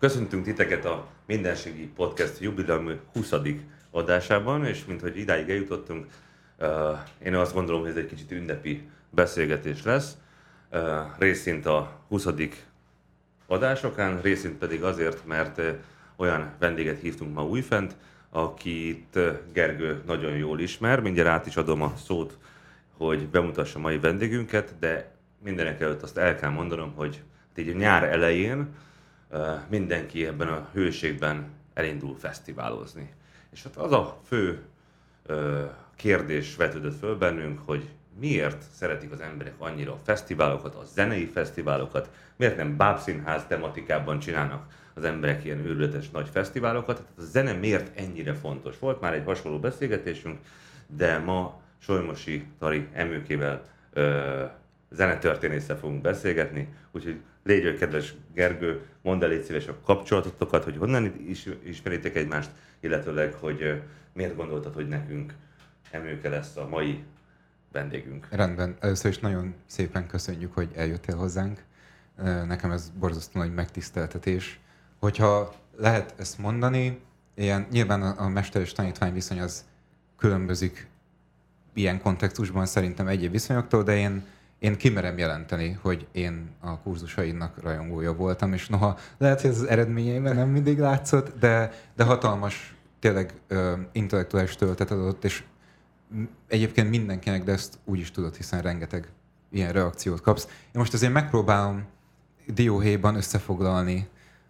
Köszöntünk titeket a Mindenségi Podcast jubileumi 20. adásában, és mint hogy idáig eljutottunk, én azt gondolom, hogy ez egy kicsit ünnepi beszélgetés lesz. Részint a 20. adásokán, részint pedig azért, mert olyan vendéget hívtunk ma újfent, akit Gergő nagyon jól ismer. Mindjárt át is adom a szót, hogy bemutassa mai vendégünket, de mindenek előtt azt el kell mondanom, hogy így a nyár elején mindenki ebben a hőségben elindul fesztiválozni. És hát az a fő kérdés vetődött föl bennünk, hogy miért szeretik az emberek annyira a fesztiválokat, a zenei fesztiválokat, miért nem bábszínház tematikában csinálnak az emberek ilyen őrületes nagy fesztiválokat, tehát a zene miért ennyire fontos. Volt már egy hasonló beszélgetésünk, de ma Solymosi Tari emőkével zenetörténésszel fogunk beszélgetni, úgyhogy légy kedves Gergő, mondd el szíves a kapcsolatotokat, hogy honnan is ismeritek egymást, illetőleg, hogy miért gondoltad, hogy nekünk emőke lesz a mai vendégünk. Rendben, először is nagyon szépen köszönjük, hogy eljöttél hozzánk. Nekem ez borzasztó nagy megtiszteltetés. Hogyha lehet ezt mondani, ilyen, nyilván a mester és tanítvány viszony az különbözik ilyen kontextusban szerintem egyéb viszonyoktól, de én én kimerem jelenteni, hogy én a kurzusainak rajongója voltam, és noha lehet, hogy ez az eredményeiben nem mindig látszott, de, de hatalmas, tényleg uh, intellektuális töltet adott, és egyébként mindenkinek, de ezt úgy is tudod, hiszen rengeteg ilyen reakciót kapsz. Én most azért megpróbálom dióhéjban összefoglalni,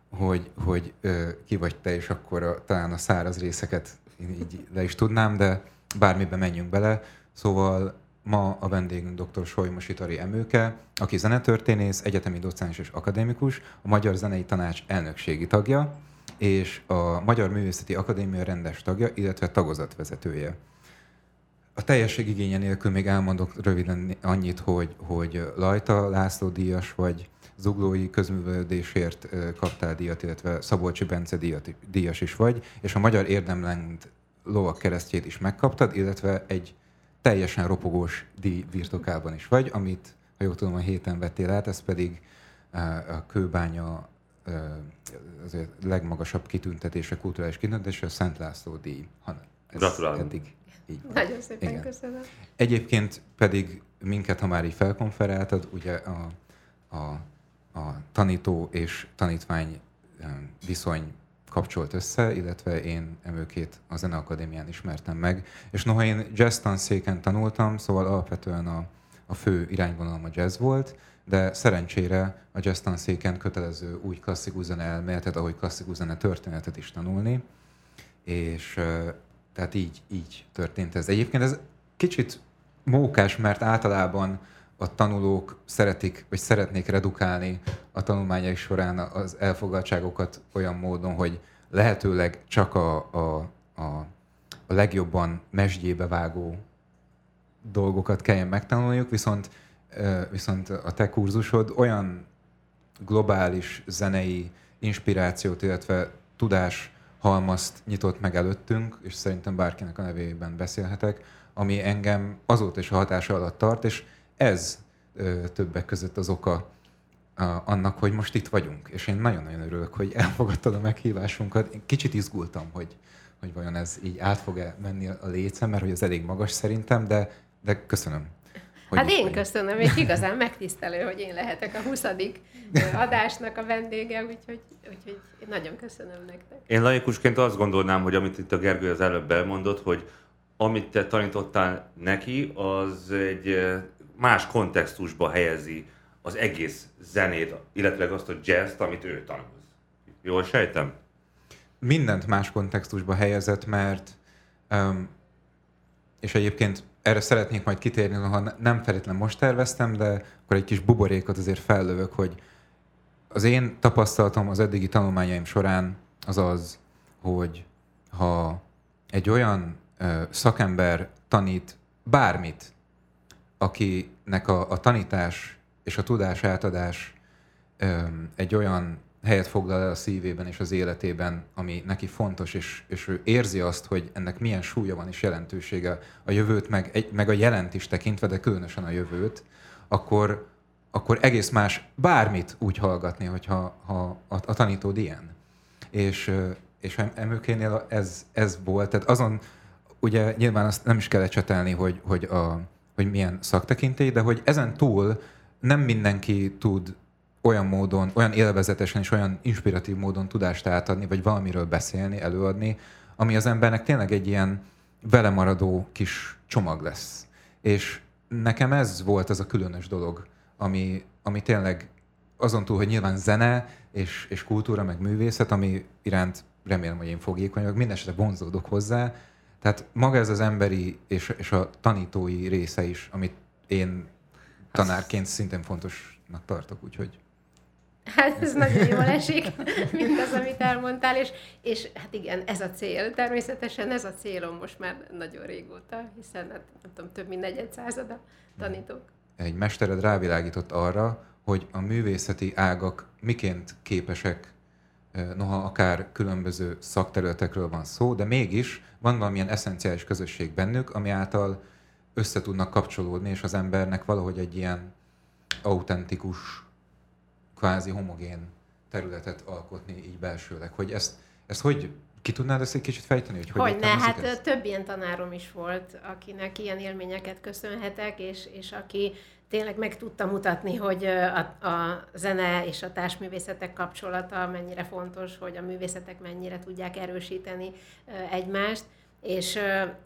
hogy, hogy uh, ki vagy te, és akkor a, talán a száraz részeket így le is tudnám, de bármiben menjünk bele. Szóval Ma a vendégünk dr. Solymos Itari Emőke, aki zenetörténész, egyetemi docens és akadémikus, a Magyar Zenei Tanács elnökségi tagja, és a Magyar Művészeti Akadémia rendes tagja, illetve tagozatvezetője. A teljesség igénye nélkül még elmondok röviden annyit, hogy, hogy Lajta László díjas vagy, zuglói közművelődésért kaptál díjat, illetve Szabolcsi Bence díjat, díjas is vagy, és a Magyar Érdemlend lovak keresztjét is megkaptad, illetve egy teljesen ropogós díj birtokában is vagy, amit, ha jól tudom, a héten vettél át, ez pedig eh, a kőbánya eh, az legmagasabb kitüntetése, kulturális kitüntetése, a Szent László díj. Gratulálok. Eddig így Nagyon szépen Igen. köszönöm. Egyébként pedig minket, ha már így felkonferáltad, ugye a, a, a tanító és tanítvány eh, viszony kapcsolt össze, illetve én emőkét a Zeneakadémián ismertem meg. És noha én jazz tanszéken tanultam, szóval alapvetően a, a fő irányvonalom a jazz volt, de szerencsére a jazz tanszéken kötelező úgy klasszikus zene elméletet, ahogy klasszikus zene történetet is tanulni, és tehát így, így történt ez. Egyébként ez kicsit mókás, mert általában a tanulók szeretik, vagy szeretnék redukálni a tanulmányai során az elfogadtságokat olyan módon, hogy lehetőleg csak a, a, a, a legjobban mesdjébe vágó dolgokat kelljen megtanulniuk, viszont, viszont a te kurzusod olyan globális zenei inspirációt, illetve tudás halmazt nyitott meg előttünk, és szerintem bárkinek a nevében beszélhetek, ami engem azóta is a hatása alatt tart, és ez többek között az oka annak, hogy most itt vagyunk. És én nagyon-nagyon örülök, hogy elfogadtad a meghívásunkat. Én kicsit izgultam, hogy, hogy vajon ez így át fog-e menni a lécem, mert hogy ez elég magas szerintem, de, de köszönöm. hogy hát én köszönöm, és igazán megtisztelő, hogy én lehetek a 20. adásnak a vendége, úgyhogy, úgyhogy nagyon köszönöm nektek. Én laikusként azt gondolnám, hogy amit itt a Gergő az előbb elmondott, hogy amit te tanítottál neki, az egy más kontextusba helyezi az egész zenét, illetve azt a jazz amit ő tanul. Jól sejtem? Mindent más kontextusba helyezett, mert um, és egyébként erre szeretnék majd kitérni, ha nem feltétlenül most terveztem, de akkor egy kis buborékot azért fellövök, hogy az én tapasztalatom az eddigi tanulmányaim során az az, hogy ha egy olyan ö, szakember tanít bármit, akinek a, a tanítás és a tudás átadás ö, egy olyan helyet foglal el a szívében és az életében, ami neki fontos, és, és ő érzi azt, hogy ennek milyen súlya van és jelentősége a jövőt, meg, egy, meg a jelent is tekintve, de különösen a jövőt, akkor, akkor egész más bármit úgy hallgatni, hogyha ha a, a tanítód ilyen. És, és emőkénél ez, ez volt, tehát azon ugye nyilván azt nem is kell ecsetelni, hogy, hogy, a, hogy milyen szaktekintély, de hogy ezen túl nem mindenki tud olyan módon, olyan élvezetesen és olyan inspiratív módon tudást átadni, vagy valamiről beszélni, előadni, ami az embernek tényleg egy ilyen velemaradó kis csomag lesz. És nekem ez volt az a különös dolog, ami, ami tényleg azon túl, hogy nyilván zene és, és kultúra, meg művészet, ami iránt remélem, hogy én fogékony vagyok, mindenesetre vonzódok hozzá. Tehát maga ez az emberi és, és a tanítói része is, amit én tanárként szintén fontosnak tartok, úgyhogy Hát ez nagyon jól esik, mint az, amit elmondtál, és, és hát igen, ez a cél. Természetesen ez a célom most már nagyon régóta, hiszen hát, nem tudom, több mint negyed százada tanítok. Egy mestered rávilágított arra, hogy a művészeti ágak miként képesek, noha akár különböző szakterületekről van szó, de mégis van valamilyen eszenciális közösség bennük, ami által össze tudnak kapcsolódni, és az embernek valahogy egy ilyen autentikus kvázi homogén területet alkotni így belsőleg. Hogy ezt, ezt hogy ki tudnád ezt egy kicsit fejteni? Hogy, hogy ne, hát ezt? több ilyen tanárom is volt, akinek ilyen élményeket köszönhetek, és, és aki tényleg meg tudta mutatni, hogy a, a zene és a társművészetek kapcsolata mennyire fontos, hogy a művészetek mennyire tudják erősíteni egymást. És,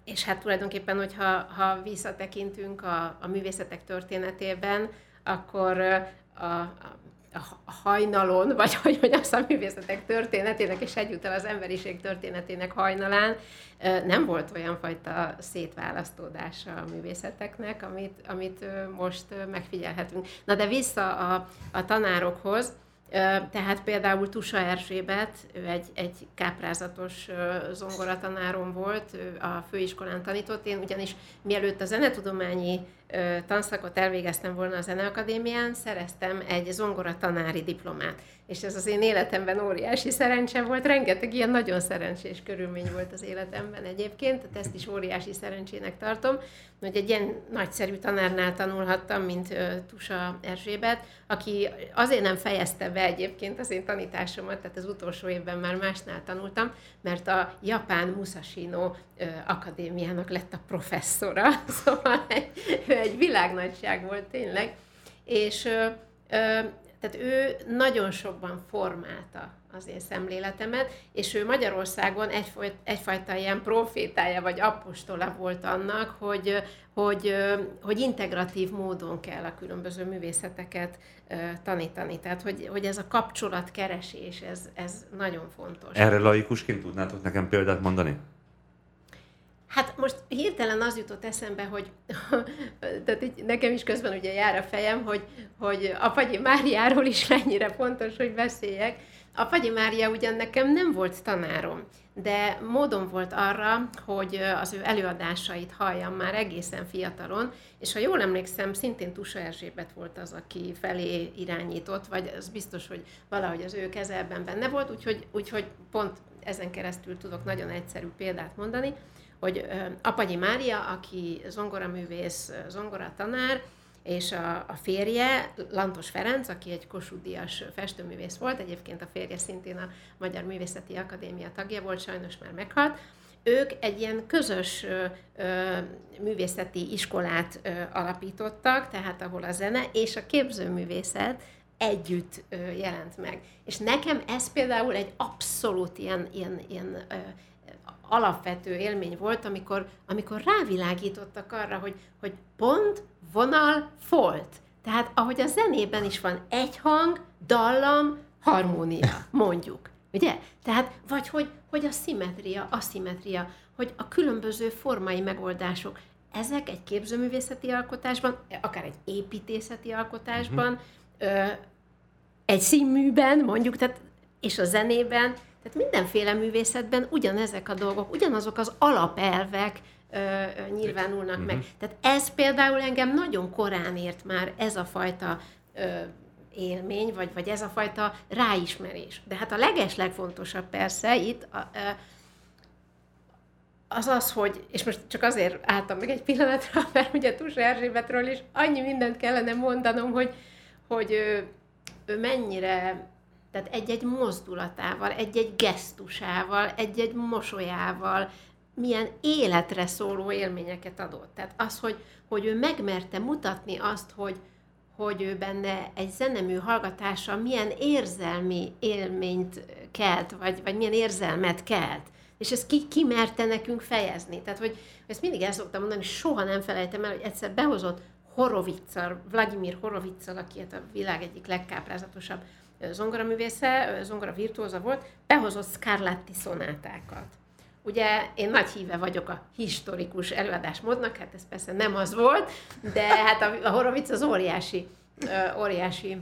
és hát tulajdonképpen, hogyha ha visszatekintünk a, a művészetek történetében, akkor a a hajnalon, vagy hogy mondjam, a művészetek történetének, és egyúttal az emberiség történetének hajnalán nem volt olyan fajta szétválasztódása a művészeteknek, amit, amit most megfigyelhetünk. Na de vissza a, a tanárokhoz, tehát például Tusa Erzsébet, ő egy, egy káprázatos zongoratanárom volt, a főiskolán tanított, én ugyanis mielőtt a zenetudományi tanszakot elvégeztem volna a Zeneakadémián, szereztem egy zongora tanári diplomát. És ez az én életemben óriási szerencse volt, rengeteg ilyen nagyon szerencsés körülmény volt az életemben egyébként, tehát ezt is óriási szerencsének tartom, hogy egy ilyen nagyszerű tanárnál tanulhattam, mint Tusa Erzsébet, aki azért nem fejezte be egyébként az én tanításomat, tehát az utolsó évben már másnál tanultam, mert a japán Musashino akadémiának lett a professzora, szóval egy, egy világnagyság volt tényleg, és tehát ő nagyon sokban formálta az én szemléletemet, és ő Magyarországon egyfajta, egyfajta ilyen profétája vagy apostola volt annak, hogy, hogy, hogy integratív módon kell a különböző művészeteket tanítani. Tehát, hogy, hogy ez a kapcsolatkeresés, ez, ez nagyon fontos. Erre laikusként tudnátok nekem példát mondani? Hát most hirtelen az jutott eszembe, hogy tehát így nekem is közben ugye jár a fejem, hogy, hogy a Fagyi Máriáról is mennyire fontos, hogy beszéljek. A Fagyi Mária ugyan nekem nem volt tanárom, de módon volt arra, hogy az ő előadásait halljam már egészen fiatalon, és ha jól emlékszem, szintén Tusa Erzsébet volt az, aki felé irányított, vagy az biztos, hogy valahogy az ő keze ebben benne volt, úgyhogy, úgyhogy pont ezen keresztül tudok nagyon egyszerű példát mondani hogy Apagyi Mária, aki zongoraművész, zongoratanár, és a, a férje, Lantos Ferenc, aki egy Kossuth festőművész volt, egyébként a férje szintén a Magyar Művészeti Akadémia tagja volt, sajnos már meghalt, ők egy ilyen közös ö, művészeti iskolát ö, alapítottak, tehát ahol a zene és a képzőművészet együtt ö, jelent meg. És nekem ez például egy abszolút ilyen, ilyen, ilyen ö, alapvető élmény volt, amikor, amikor rávilágítottak arra, hogy, hogy pont, vonal, folt. Tehát ahogy a zenében is van egy hang, dallam, harmónia, mondjuk. Ugye? Tehát, vagy hogy, hogy a szimmetria, aszimetria, hogy a különböző formai megoldások, ezek egy képzőművészeti alkotásban, akár egy építészeti alkotásban, uh-huh. ö, egy színműben, mondjuk, tehát, és a zenében, tehát mindenféle művészetben ugyanezek a dolgok, ugyanazok az alapelvek ö, ö, nyilvánulnak uh-huh. meg. Tehát ez például engem nagyon korán ért már ez a fajta ö, élmény, vagy, vagy ez a fajta ráismerés. De hát a leges legfontosabb persze itt a, a, az az, hogy, és most csak azért álltam meg egy pillanatra, mert ugye Tus Erzsébetről is annyi mindent kellene mondanom, hogy, hogy ő, ő mennyire, tehát egy-egy mozdulatával, egy-egy gesztusával, egy-egy mosolyával, milyen életre szóló élményeket adott. Tehát az, hogy, hogy ő megmerte mutatni azt, hogy, hogy ő benne egy zenemű hallgatása milyen érzelmi élményt kelt, vagy, vagy milyen érzelmet kelt. És ezt ki, ki merte nekünk fejezni. Tehát, hogy ezt mindig el szoktam mondani, soha nem felejtem el, hogy egyszer behozott Horovicsal, Vladimir Horovicsal, aki hát a világ egyik legkáprázatosabb zongoraművésze, zongora virtuóza volt, behozott Scarlatti szonátákat. Ugye én nagy híve vagyok a historikus előadásmódnak, hát ez persze nem az volt, de hát a, a Horovic az óriási, óriási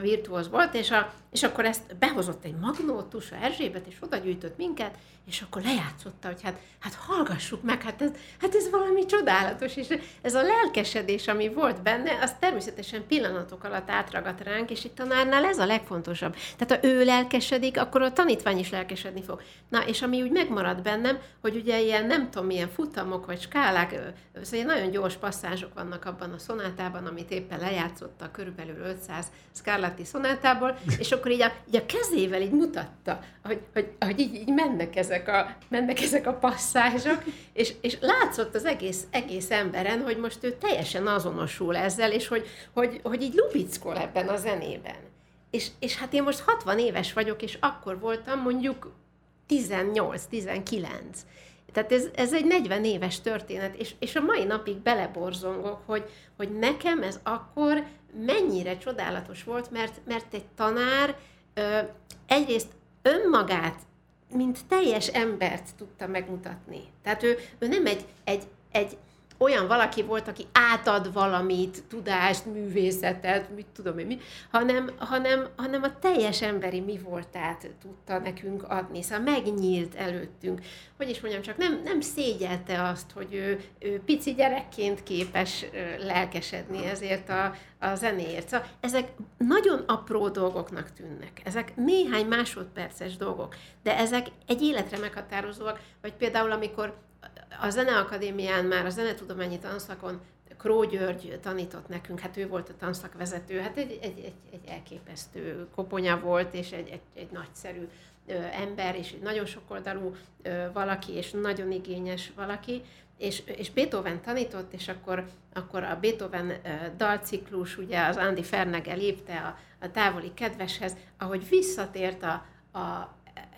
virtuóz volt, és, a, és akkor ezt behozott egy magnótus, a Erzsébet, és oda gyűjtött minket, és akkor lejátszotta, hogy hát, hát hallgassuk meg, hát ez, hát ez valami csodálatos, és ez a lelkesedés, ami volt benne, az természetesen pillanatok alatt átragadt ránk, és itt tanárnál ez a legfontosabb. Tehát ha ő lelkesedik, akkor a tanítvány is lelkesedni fog. Na, és ami úgy megmarad bennem, hogy ugye ilyen nem tudom, milyen futamok vagy skálák, szóval nagyon gyors passzázsok vannak abban a szonátában, amit éppen lejátszotta körülbelül 500 Scarlatti szonátából, és akkor így a, így a kezével így mutatta, hogy, hogy, hogy így, így mennek ezek ezek a, mennek ezek a passzázsok, és, és látszott az egész, egész emberen, hogy most ő teljesen azonosul ezzel, és hogy, hogy, hogy így lubickol ebben a zenében. És, és hát én most 60 éves vagyok, és akkor voltam mondjuk 18-19. Tehát ez, ez egy 40 éves történet, és, és a mai napig beleborzongok, hogy, hogy nekem ez akkor mennyire csodálatos volt, mert, mert egy tanár ö, egyrészt önmagát mint teljes embert tudta megmutatni. Tehát ő, ő nem egy, egy, egy olyan valaki volt, aki átad valamit, tudást, művészetet, mit tudom én mi, hanem, hanem, hanem a teljes emberi mi voltát tudta nekünk adni, szóval megnyílt előttünk. Hogy is mondjam, csak nem, nem szégyelte azt, hogy ő, ő pici gyerekként képes lelkesedni ezért a, a zenéért. Szóval ezek nagyon apró dolgoknak tűnnek. Ezek néhány másodperces dolgok, de ezek egy életre meghatározóak, vagy például amikor a Zeneakadémián már a zenetudományi tanszakon Kró György tanított nekünk, hát ő volt a tanszakvezető, hát egy, egy, egy, egy elképesztő koponya volt, és egy, egy, egy nagyszerű ö, ember, és egy nagyon sokoldalú ö, valaki, és nagyon igényes valaki, és, és Beethoven tanított, és akkor, akkor a Beethoven ö, dalciklus, ugye az Andy Fernege lépte a, a távoli kedveshez, ahogy visszatért a, a,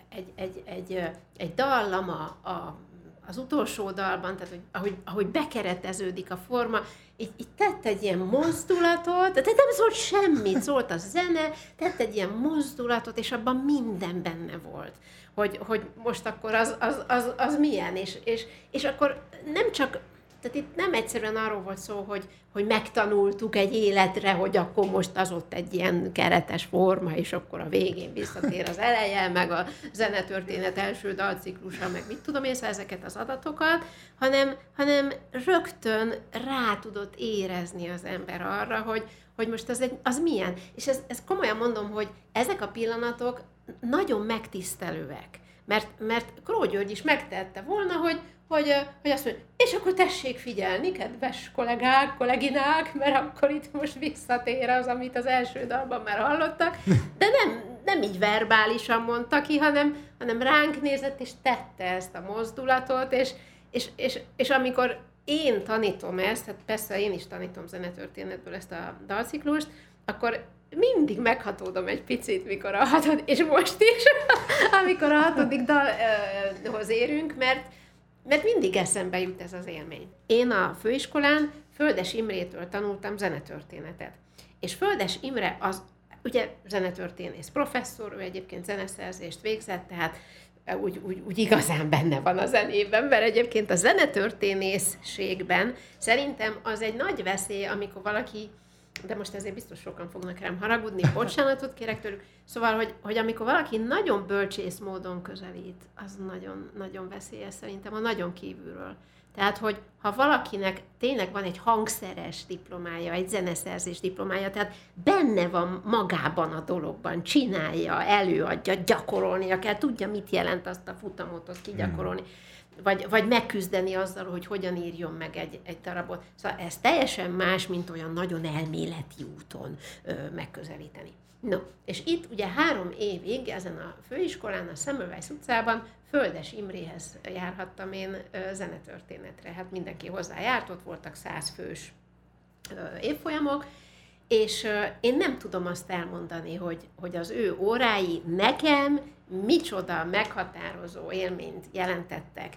egy, egy, egy, egy dallam a, a az utolsó dalban, tehát hogy, ahogy, ahogy bekereteződik a forma, így, így tett egy ilyen mozdulatot, tehát nem szólt semmit, szólt a zene, tett egy ilyen mozdulatot, és abban minden benne volt. Hogy, hogy most akkor az, az, az, az milyen, és, és, és akkor nem csak tehát itt nem egyszerűen arról volt szó, hogy, hogy megtanultuk egy életre, hogy akkor most az ott egy ilyen keretes forma, és akkor a végén visszatér az eleje, meg a zenetörténet első dalciklusa, meg mit tudom én, szóval ezeket az adatokat, hanem, hanem rögtön rá tudott érezni az ember arra, hogy, hogy most az, egy, az milyen. És ez, ez komolyan mondom, hogy ezek a pillanatok nagyon megtisztelőek. Mert, mert Kró György is megtette volna, hogy, hogy, hogy azt mondja, és akkor tessék figyelni, kedves kollégák, kolleginák, mert akkor itt most visszatér az, amit az első dalban már hallottak, de nem, nem így verbálisan mondta ki, hanem, hanem ránk nézett, és tette ezt a mozdulatot, és, és, és, és amikor én tanítom ezt, hát persze én is tanítom zenetörténetből ezt a dalciklust, akkor mindig meghatódom egy picit, mikor a hatodik, és most is, amikor a hatodik dalhoz érünk, mert, mert mindig eszembe jut ez az élmény. Én a főiskolán Földes Imrétől tanultam zenetörténetet. És Földes Imre az ugye zenetörténész professzor, ő egyébként zeneszerzést végzett, tehát úgy, úgy, úgy igazán benne van a zenében, mert egyébként a zenetörténészségben szerintem az egy nagy veszély, amikor valaki de most ezért biztos sokan fognak rám haragudni, bocsánatot kérek tőlük. Szóval, hogy, hogy amikor valaki nagyon bölcsész módon közelít, az nagyon, nagyon veszélyes szerintem, a nagyon kívülről. Tehát, hogy ha valakinek tényleg van egy hangszeres diplomája, egy zeneszerzés diplomája, tehát benne van magában a dologban, csinálja, előadja, gyakorolnia kell, tudja, mit jelent azt a futamot ott kigyakorolni. Hmm vagy, vagy megküzdeni azzal, hogy hogyan írjon meg egy, egy darabot. Szóval ez teljesen más, mint olyan nagyon elméleti úton ö, megközelíteni. No, és itt ugye három évig ezen a főiskolán, a Semmelweis utcában Földes Imréhez járhattam én ö, zenetörténetre. Hát mindenki hozzájárt, ott voltak száz fős ö, évfolyamok, és ö, én nem tudom azt elmondani, hogy, hogy az ő órái nekem micsoda meghatározó élményt jelentettek.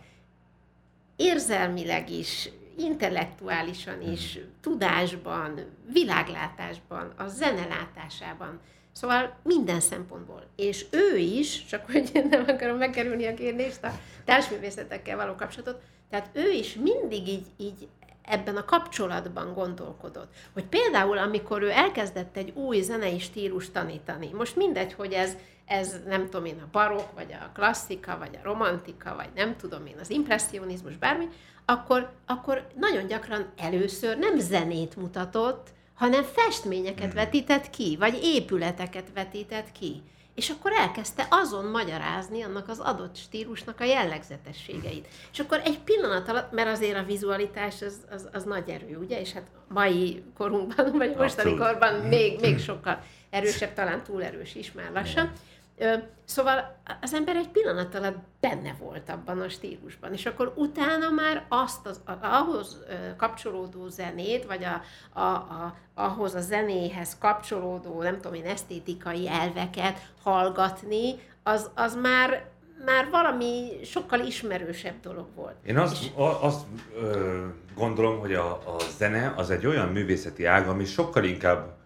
Érzelmileg is, intellektuálisan is, hmm. tudásban, világlátásban, a zenelátásában. Szóval minden szempontból. És ő is, csak hogy nem akarom megkerülni a kérdést, a társművészetekkel való kapcsolatot, tehát ő is mindig így, így ebben a kapcsolatban gondolkodott. Hogy például, amikor ő elkezdett egy új zenei stílus tanítani, most mindegy, hogy ez, ez nem tudom én, a barok, vagy a klasszika, vagy a romantika, vagy nem tudom én, az impressionizmus, bármi, akkor, akkor nagyon gyakran először nem zenét mutatott, hanem festményeket hmm. vetített ki, vagy épületeket vetített ki és akkor elkezdte azon magyarázni annak az adott stílusnak a jellegzetességeit. És akkor egy pillanat alatt, mert azért a vizualitás az, az, az nagy erő, ugye, és hát mai korunkban, vagy mostani korban még, még sokkal erősebb, talán túl erős is már lassan. Szóval az ember egy pillanat alatt benne volt abban a stílusban, és akkor utána már azt az, ahhoz kapcsolódó zenét, vagy a, a, a, ahhoz a zenéhez kapcsolódó, nem tudom én, esztétikai elveket hallgatni, az, az már már valami sokkal ismerősebb dolog volt. Én azt, és... a, azt ö, gondolom, hogy a, a zene az egy olyan művészeti ág, ami sokkal inkább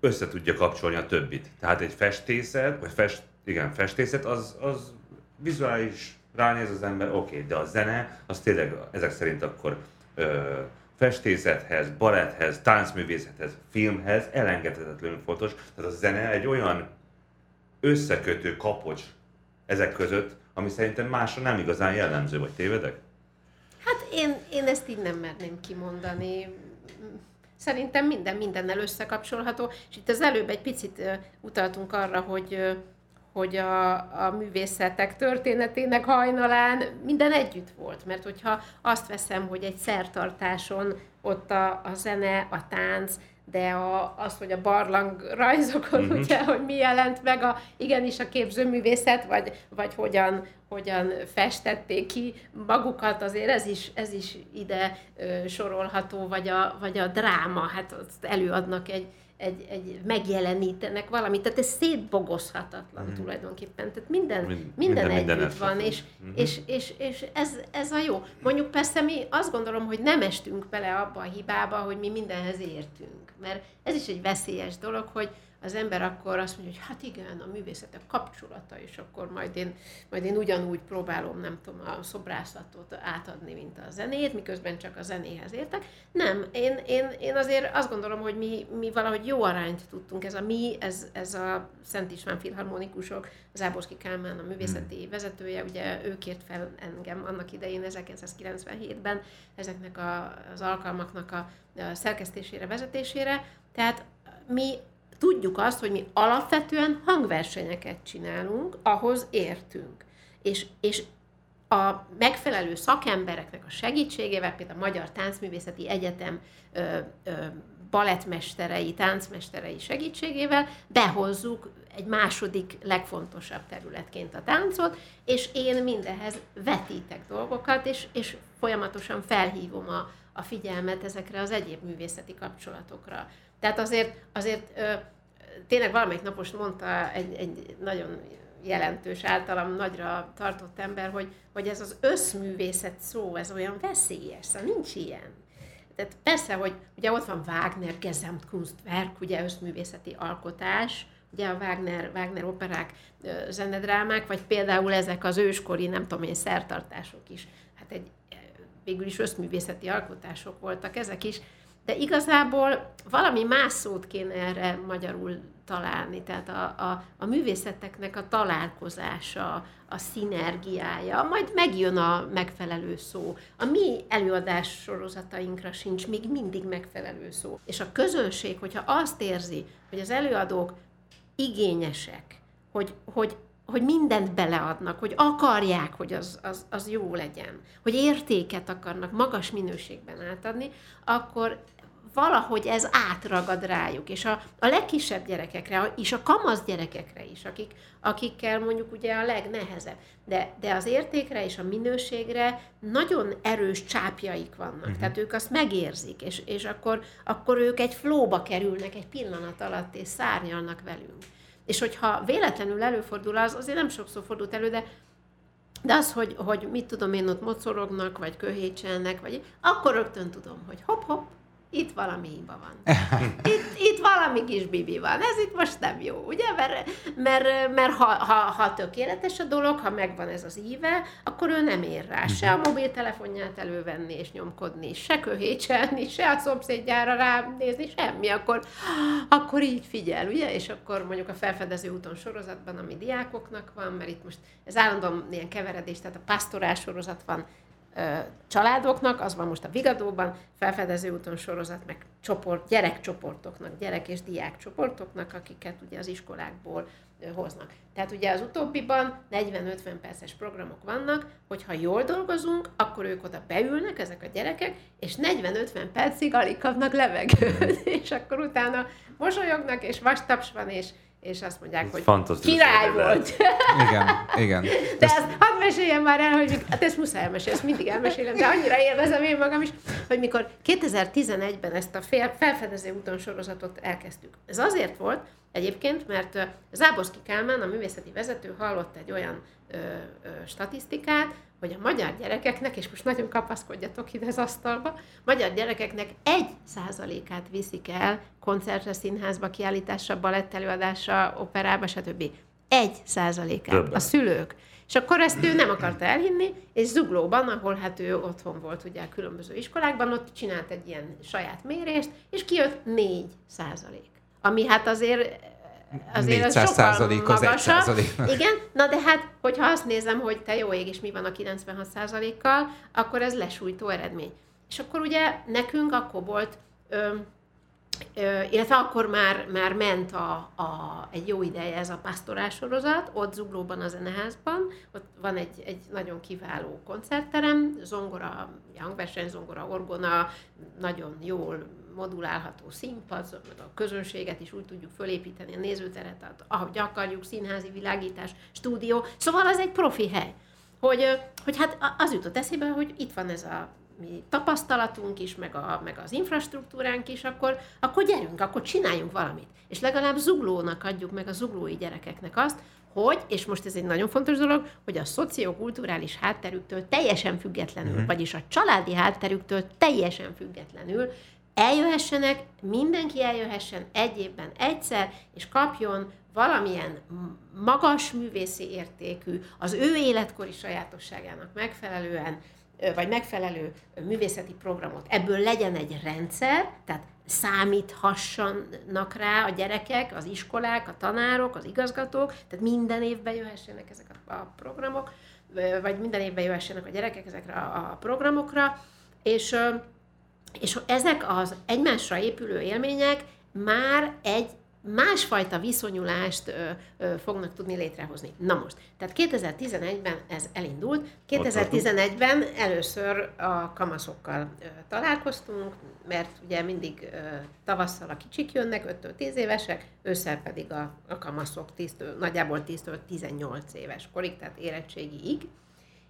össze tudja kapcsolni a többit. Tehát egy festészet, vagy fest, igen, festészet, az, az vizuális ránéz az ember, oké, okay, de a zene, az tényleg ezek szerint akkor ö, festészethez, baletthez, táncművészethez, filmhez elengedhetetlenül fontos. Tehát a zene egy olyan összekötő kapocs ezek között, ami szerintem másra nem igazán jellemző, vagy tévedek? Hát én, én ezt így nem merném kimondani. Szerintem minden mindennel összekapcsolható, és itt az előbb egy picit utaltunk arra, hogy hogy a, a művészetek történetének hajnalán minden együtt volt. Mert hogyha azt veszem, hogy egy szertartáson ott a, a zene, a tánc, de a, az, hogy a barlang rajzokon, uh-huh. ugye, hogy mi jelent meg a, igenis a képzőművészet, vagy, vagy hogyan, hogyan festették ki magukat, azért ez is, ez is ide ö, sorolható, vagy a, vagy a dráma, hát azt előadnak egy, egy, egy megjelenítenek valamit, tehát ez szétbogozhatatlan mm. tulajdonképpen, tehát minden, Mind, minden, minden együtt van, és, mm-hmm. és, és, és ez, ez a jó. Mondjuk persze mi azt gondolom, hogy nem estünk bele abba a hibába, hogy mi mindenhez értünk, mert ez is egy veszélyes dolog, hogy, az ember akkor azt mondja, hogy hát igen, a művészetek kapcsolata, és akkor majd én, majd én ugyanúgy próbálom, nem tudom, a szobrászatot átadni, mint a zenét, miközben csak a zenéhez értek. Nem, én, én, én azért azt gondolom, hogy mi, mi valahogy jó arányt tudtunk. Ez a mi, ez, ez a Szent István filharmonikusok, Záborszki Kálmán, a művészeti hmm. vezetője, ugye ő kért fel engem annak idején, 1997-ben ezeknek a, az alkalmaknak a, a szerkesztésére, vezetésére. Tehát mi tudjuk azt, hogy mi alapvetően hangversenyeket csinálunk, ahhoz értünk. És, és a megfelelő szakembereknek a segítségével, például a Magyar Táncművészeti Egyetem ö, ö, balettmesterei, táncmesterei segítségével behozzuk egy második legfontosabb területként a táncot, és én mindehez vetítek dolgokat, és, és folyamatosan felhívom a, a figyelmet ezekre az egyéb művészeti kapcsolatokra. Tehát azért, azért ö, tényleg valamelyik napost mondta egy, egy nagyon jelentős, általam nagyra tartott ember, hogy, hogy ez az összművészet szó, ez olyan veszélyes, szóval nincs ilyen. Tehát persze, hogy ugye ott van Wagner Gesamtkunstwerk, ugye összművészeti alkotás, ugye a Wagner, Wagner operák, zenedrámák, vagy például ezek az őskori, nem tudom én, szertartások is. Hát egy végül is összművészeti alkotások voltak ezek is, de igazából valami más szót kéne erre magyarul találni, tehát a, a, a művészeteknek a találkozása, a szinergiája, majd megjön a megfelelő szó. A mi előadás sorozatainkra sincs még mindig megfelelő szó. És a közönség, hogyha azt érzi, hogy az előadók igényesek, hogy, hogy hogy mindent beleadnak, hogy akarják, hogy az, az, az jó legyen, hogy értéket akarnak magas minőségben átadni, akkor valahogy ez átragad rájuk, és a, a legkisebb gyerekekre, és a kamasz gyerekekre is, akik, akikkel mondjuk ugye a legnehezebb, de, de az értékre és a minőségre nagyon erős csápjaik vannak, uh-huh. tehát ők azt megérzik, és, és akkor, akkor ők egy flóba kerülnek egy pillanat alatt, és szárnyalnak velünk. És hogyha véletlenül előfordul az, azért nem sokszor fordult elő, de de az, hogy, hogy mit tudom én, ott mocorognak, vagy köhécselnek, vagy akkor rögtön tudom, hogy hopp-hopp, itt valami hiba van. Itt, itt valami kis bibi van. Ez itt most nem jó, ugye? Mert, mert, mert ha, ha, ha tökéletes a dolog, ha megvan ez az íve, akkor ő nem ér rá se a mhm. mobiltelefonját elővenni és nyomkodni, se köhécselni, se a szomszédjára ránézni, semmi. Akkor, akkor így figyel, ugye? És akkor mondjuk a felfedező úton sorozatban, ami diákoknak van, mert itt most ez állandóan ilyen keveredés, tehát a pastorás sorozat van, családoknak, az van most a Vigadóban, felfedező úton sorozat, meg csoport, gyerekcsoportoknak, gyerek és diák csoportoknak, akiket ugye az iskolákból hoznak. Tehát ugye az utóbbiban 40-50 perces programok vannak, hogyha jól dolgozunk, akkor ők oda beülnek, ezek a gyerekek, és 40-50 percig alig kapnak levegőt, és akkor utána mosolyognak, és vastaps van, és, és azt mondják, Ez hogy király volt. Igen, igen. De ezt, ezt hadd meséljem már el, hogy hát ezt muszáj elmesélni, ezt mindig elmesélem, de annyira élvezem én magam is, hogy mikor 2011-ben ezt a fél, felfedező úton sorozatot elkezdtük. Ez azért volt, Egyébként, mert Záborszki Kálmán, a művészeti vezető hallott egy olyan ö, ö, statisztikát, hogy a magyar gyerekeknek, és most nagyon kapaszkodjatok ide az asztalba, magyar gyerekeknek egy százalékát viszik el koncertre, színházba, kiállításra, balettelőadásra, operába, stb. Egy százalékát Többen. a szülők. És akkor ezt ő nem akarta elhinni, és Zuglóban, ahol hát ő otthon volt ugye a különböző iskolákban, ott csinált egy ilyen saját mérést, és kijött 4 százalék. Ami hát azért azért az sokkal magasabb. Igen, na de hát, hogyha azt nézem, hogy te jó ég, és mi van a 96%-kal, akkor ez lesújtó eredmény. És akkor ugye nekünk akkor volt, ö, illetve akkor már, már ment a, a, egy jó ideje ez a pastorás sorozat, ott Zuglóban a zeneházban, ott van egy, egy nagyon kiváló koncertterem, zongora, hangverseny, zongora, orgona, nagyon jól modulálható színpad, a közönséget is úgy tudjuk fölépíteni, a nézőteret, ahogy akarjuk, színházi világítás, stúdió. Szóval az egy profi hely. Hogy, hogy hát az jutott eszébe, hogy itt van ez a mi tapasztalatunk is, meg, a, meg az infrastruktúránk is, akkor, akkor gyerünk, akkor csináljunk valamit. És legalább zuglónak adjuk meg a zuglói gyerekeknek azt, hogy, és most ez egy nagyon fontos dolog, hogy a szociokulturális hátterüktől teljesen függetlenül, mm-hmm. vagyis a családi hátterüktől teljesen függetlenül eljöhessenek, mindenki eljöhessen egy évben egyszer, és kapjon valamilyen magas művészi értékű, az ő életkori sajátosságának megfelelően, vagy megfelelő művészeti programot. Ebből legyen egy rendszer, tehát számíthassanak rá a gyerekek, az iskolák, a tanárok, az igazgatók, tehát minden évben jöhessenek ezek a programok, vagy minden évben jöhessenek a gyerekek ezekre a programokra, és és ezek az egymásra épülő élmények már egy másfajta viszonyulást ö, ö, fognak tudni létrehozni. Na most, tehát 2011-ben ez elindult, 2011-ben először a kamaszokkal ö, találkoztunk, mert ugye mindig ö, tavasszal a kicsik jönnek, 5-10 évesek, ősszel pedig a, a kamaszok 10 nagyjából 10-18 éves korig, tehát érettségiig.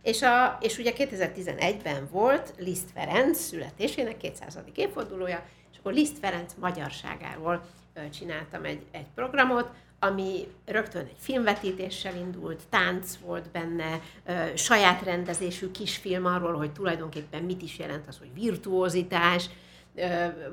És, a, és ugye 2011-ben volt Liszt Ferenc születésének 200. évfordulója, és akkor Liszt Ferenc magyarságáról csináltam egy, egy programot, ami rögtön egy filmvetítéssel indult, tánc volt benne, saját rendezésű kisfilm arról, hogy tulajdonképpen mit is jelent az, hogy virtuózitás,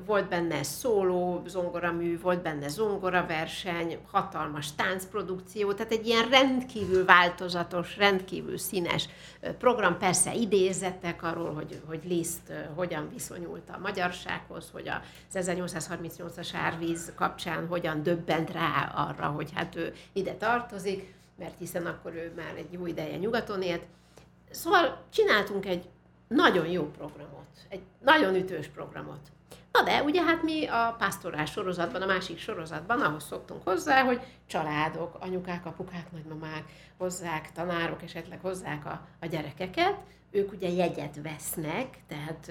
volt benne szóló zongoramű, volt benne zongoraverseny, hatalmas táncprodukció, tehát egy ilyen rendkívül változatos, rendkívül színes program, persze idézetek arról, hogy, hogy Liszt hogyan viszonyult a magyarsághoz, hogy az 1838-as árvíz kapcsán hogyan döbbent rá arra, hogy hát ő ide tartozik, mert hiszen akkor ő már egy jó ideje nyugaton élt. Szóval csináltunk egy nagyon jó programot, egy nagyon ütős programot. Na de, ugye hát mi a pásztorás sorozatban, a másik sorozatban ahhoz szoktunk hozzá, hogy családok, anyukák, apukák, nagymamák hozzák, tanárok esetleg hozzák a, a gyerekeket, ők ugye jegyet vesznek, tehát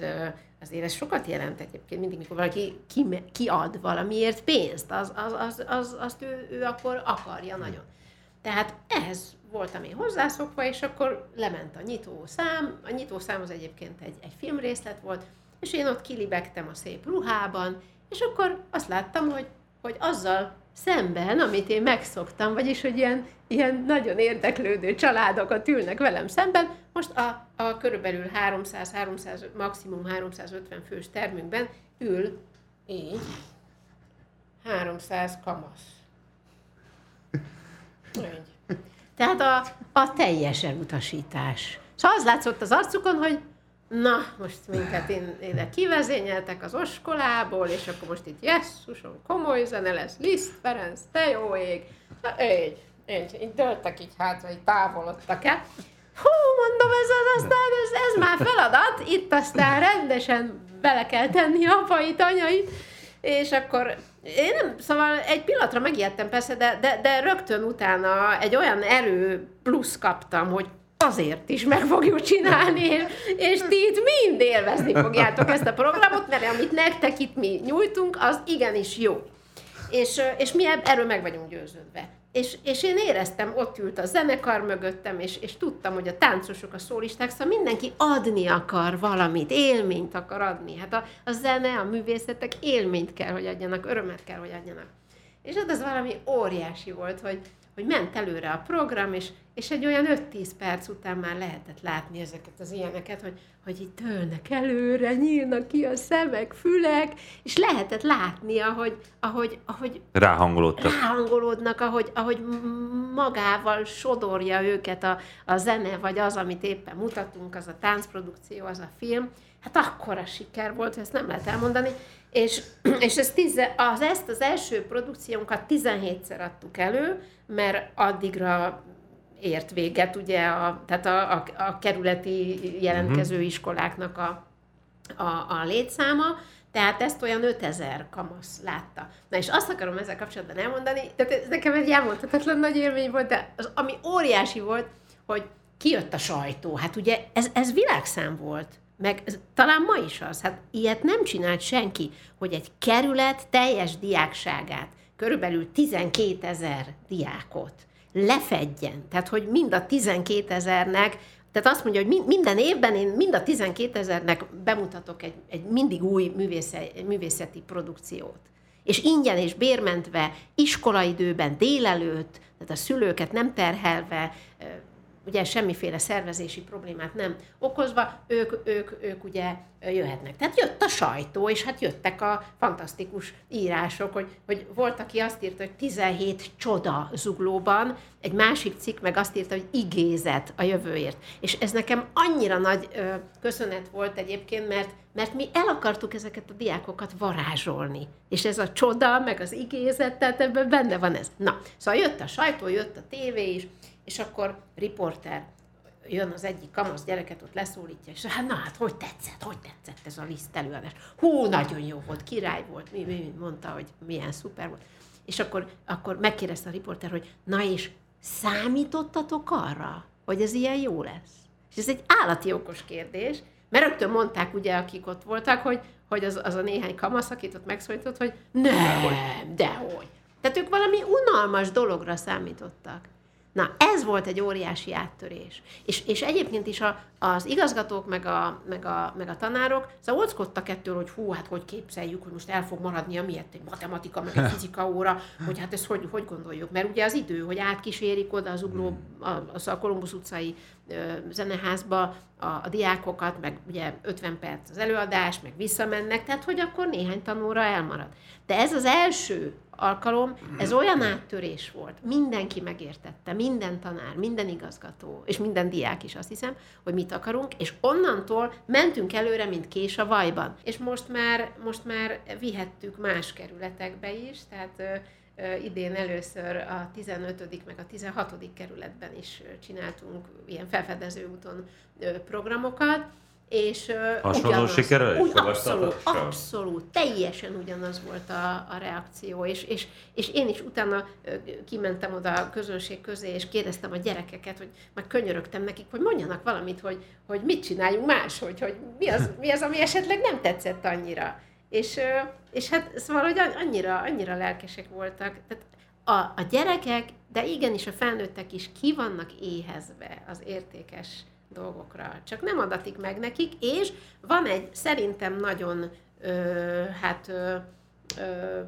azért ez sokat jelent egyébként, mindig, mikor valaki ki, kiad valamiért pénzt, az, az, az, az, azt ő, ő akkor akarja nagyon. Tehát ehhez voltam én hozzászokva, és akkor lement a nyitószám. A nyitószám az egyébként egy, egy filmrészlet volt, és én ott kilibegtem a szép ruhában, és akkor azt láttam, hogy, hogy azzal szemben, amit én megszoktam, vagyis, hogy ilyen, ilyen nagyon érdeklődő családokat ülnek velem szemben, most a, a körülbelül 300-300, maximum 350 fős termünkben ül így 300 kamasz. Így. Tehát a, a teljes elutasítás. Szóval az látszott az arcukon, hogy na, most minket én, ide kivezényeltek az oskolából, és akkor most itt jesszusom, komoly zene lesz, Liszt Ferenc, te jó ég. Na, így, így, így döltek így hátra, így távolodtak el. Hú, mondom, ez az aztán, ez, ez már feladat, itt aztán rendesen bele kell tenni apait, anyait, és akkor én nem, szóval egy pillanatra megijedtem persze, de, de, de rögtön utána egy olyan erő plusz kaptam, hogy azért is meg fogjuk csinálni, és, és ti itt mind élvezni fogjátok ezt a programot, mert amit nektek itt mi nyújtunk, az igenis jó. És, és mi erről meg vagyunk győződve. És, és én éreztem, ott ült a zenekar mögöttem, és, és tudtam, hogy a táncosok, a szólisták, szóval mindenki adni akar valamit, élményt akar adni. Hát a, a zene, a művészetek élményt kell, hogy adjanak, örömet kell, hogy adjanak. És hát ez valami óriási volt, hogy, hogy ment előre a program, és, és egy olyan 5-10 perc után már lehetett látni ezeket az ilyeneket, hogy, hogy itt tölnek előre, nyílnak ki a szemek, fülek, és lehetett látni, ahogy, ahogy, ahogy ráhangolódtak. ráhangolódnak, ahogy, ahogy magával sodorja őket a, a zene, vagy az, amit éppen mutatunk, az a táncprodukció, az a film. Hát akkora siker volt, ezt nem lehet elmondani. És, és ez tize, az, ezt az első produkciónkat 17-szer adtuk elő, mert addigra ért véget, ugye, a, tehát a, a, a kerületi jelentkező uh-huh. iskoláknak a, a, a létszáma, tehát ezt olyan 5000 kamasz látta. Na és azt akarom ezzel kapcsolatban elmondani, tehát ez nekem egy elmondhatatlan nagy élmény volt, de az, ami óriási volt, hogy kijött a sajtó. Hát ugye ez, ez világszám volt. Meg ez, talán ma is az. Hát ilyet nem csinált senki, hogy egy kerület teljes diákságát, körülbelül 12 ezer diákot lefedjen. Tehát, hogy mind a 12 ezernek, tehát azt mondja, hogy minden évben én mind a 12 ezernek bemutatok egy, egy mindig új művészeti, művészeti produkciót. És ingyen és bérmentve, iskolaidőben, délelőtt, tehát a szülőket nem terhelve, ugye semmiféle szervezési problémát nem okozva, ők, ők, ők ugye jöhetnek. Tehát jött a sajtó, és hát jöttek a fantasztikus írások, hogy, hogy volt, aki azt írta, hogy 17 csoda zuglóban, egy másik cikk meg azt írta, hogy igézet a jövőért. És ez nekem annyira nagy ö, köszönet volt egyébként, mert, mert mi el akartuk ezeket a diákokat varázsolni. És ez a csoda, meg az igézet, tehát ebben benne van ez. Na, szóval jött a sajtó, jött a tévé is, és akkor riporter jön az egyik kamasz gyereket, ott leszólítja, és hát na hát, hogy tetszett, hogy tetszett ez a liszt előadás. Hú, nagyon jó volt, király volt, mi, mi mondta, hogy milyen szuper volt. És akkor, akkor megkérdezte a riporter, hogy na és számítottatok arra, hogy ez ilyen jó lesz? És ez egy állati okos kérdés, mert rögtön mondták ugye, akik ott voltak, hogy, hogy az, az a néhány kamasz, akit ott megszólított, hogy nem, dehogy. Tehát ők valami unalmas dologra számítottak. Na, ez volt egy óriási áttörés. És, és egyébként is a, az igazgatók, meg a, meg, a, meg a tanárok szóval óckodtak ettől, hogy hú, hát hogy képzeljük, hogy most el fog maradni amiért egy matematika, meg egy fizika óra, hogy hát ezt hogy, hogy gondoljuk. Mert ugye az idő, hogy átkísérik oda az ugló, a, a Kolumbusz utcai ö, zeneházba a, a diákokat, meg ugye 50 perc az előadás, meg visszamennek, tehát hogy akkor néhány tanóra elmarad. De ez az első alkalom, ez olyan áttörés volt, mindenki megértette, minden tanár, minden igazgató, és minden diák is azt hiszem, hogy mit akarunk, és onnantól mentünk előre, mint kés a vajban. És most már, most már vihettük más kerületekbe is, tehát idén először a 15. meg a 16. kerületben is csináltunk ilyen felfedező úton programokat, és Hasonló ugyanaz, sikerrel is abszolút, abszolút, teljesen ugyanaz volt a, a reakció, és, és, és én is utána kimentem oda a közönség közé, és kérdeztem a gyerekeket, hogy meg könyörögtem nekik, hogy mondjanak valamit, hogy, hogy mit csináljunk máshogy, hogy mi az, mi az, ami esetleg nem tetszett annyira. És, és hát szóval, hogy annyira, annyira lelkesek voltak. Tehát a, a gyerekek, de igenis a felnőttek is ki vannak éhezve az értékes dolgokra. Csak nem adatik meg nekik, és van egy szerintem nagyon, ö, hát, ö, ö,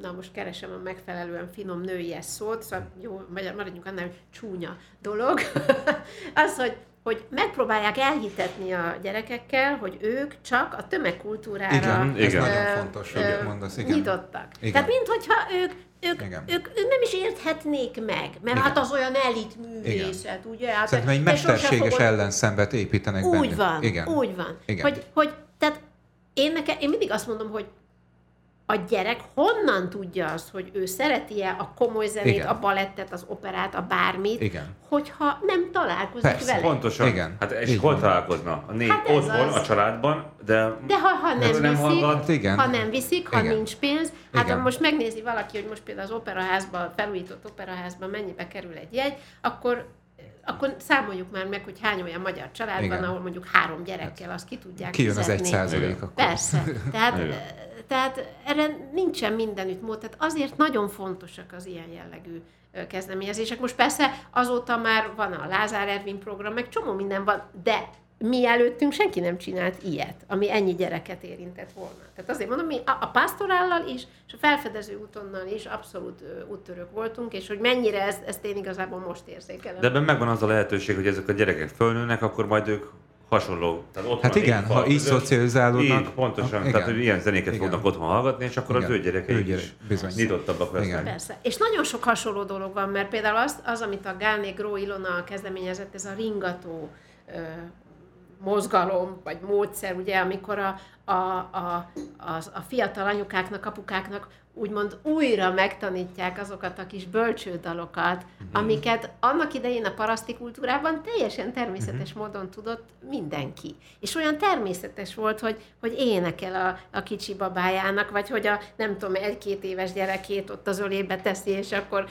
na most keresem a megfelelően finom nőies szót, szóval jó, maradjunk annál, hogy csúnya dolog, az, hogy hogy megpróbálják elhitetni a gyerekekkel, hogy ők csak a tömegkultúrára Igen, ez Igen. nagyon fontos, ö, mondasz, igen. nyitottak. Igen. Tehát minthogyha ők, ők, Igen. ők, ők nem is érthetnék meg, mert Igen. hát az olyan elit művészet, ugye? Hát Szerintem egy mesterséges fogod- ellenszembet építenek úgy bennük. van, Igen. úgy van. Igen. Hogy, hogy, tehát én, neke, én mindig azt mondom, hogy a gyerek honnan tudja azt, hogy ő szereti-e a komoly zenét, Igen. a balettet, az operát, a bármit, Igen. hogyha nem találkozik Persze, vele. Pontosan. Igen. Hát és Így hol van. találkozna? A négy Hát otthon, az. a családban, de... De ha, ha nem, nem viszik, hallgat. Hát igen. ha nem viszik, ha Igen. nincs pénz, hát Igen. ha most megnézi valaki, hogy most például az operaházban, felújított operaházban mennyibe kerül egy jegy, akkor akkor számoljuk már meg, hogy hány olyan magyar család Igen. van, ahol mondjuk három gyerekkel azt ki tudják Kijön az fizetni. egy százalék akkor. Persze. Tehát, Igen. Tehát erre nincsen mindenütt mód. Tehát azért nagyon fontosak az ilyen jellegű kezdeményezések. Most persze azóta már van a Lázár Ervin program, meg csomó minden van, de mi előttünk senki nem csinált ilyet, ami ennyi gyereket érintett volna. Tehát azért mondom, mi a, a pastorállal is, és a felfedező útonnal is abszolút úttörők voltunk, és hogy mennyire ezt, ezt én igazából most érzékelem. De ebben megvan az a lehetőség, hogy ezek a gyerekek fölnőnek, akkor majd ők hasonló. Tehát ott Hát igen, ha így szocializálódnak, Így, pontosan. igen. Tehát, hogy ilyen zenéket Igen. fognak otthon hallgatni, és akkor az Igen. ő gyerekeik Ő gyerek- is bizony. nyitottabbak lesznek. Igen. Persze. És nagyon sok hasonló dolog van, mert például az, az amit a Gálné Gró Ilona kezdeményezett, ez a ringató ö, mozgalom, vagy módszer, ugye, amikor a, a, a, az, a fiatal anyukáknak, apukáknak úgymond újra megtanítják azokat a kis bölcsődalokat, amiket annak idején a paraszti kultúrában teljesen természetes módon tudott mindenki. És olyan természetes volt, hogy, hogy énekel a, a kicsi babájának, vagy hogy a nem tudom, egy-két éves gyerekét ott az ölébe teszi, és akkor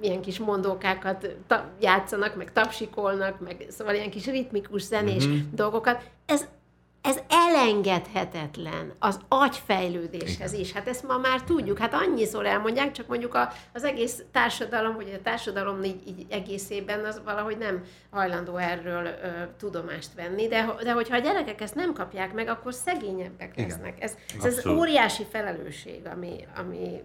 milyen kis mondókákat ta- játszanak, meg tapsikolnak, meg szóval ilyen kis ritmikus zenés dolgokat. Ez ez elengedhetetlen az agyfejlődéshez is. Hát ezt ma már tudjuk, hát annyiszor elmondják, csak mondjuk a, az egész társadalom, vagy a társadalom így, így egészében az valahogy nem hajlandó erről ö, tudomást venni, de, de hogyha a gyerekek ezt nem kapják meg, akkor szegényebbek Igen. lesznek. Ez, ez, ez óriási felelősség, ami, ami,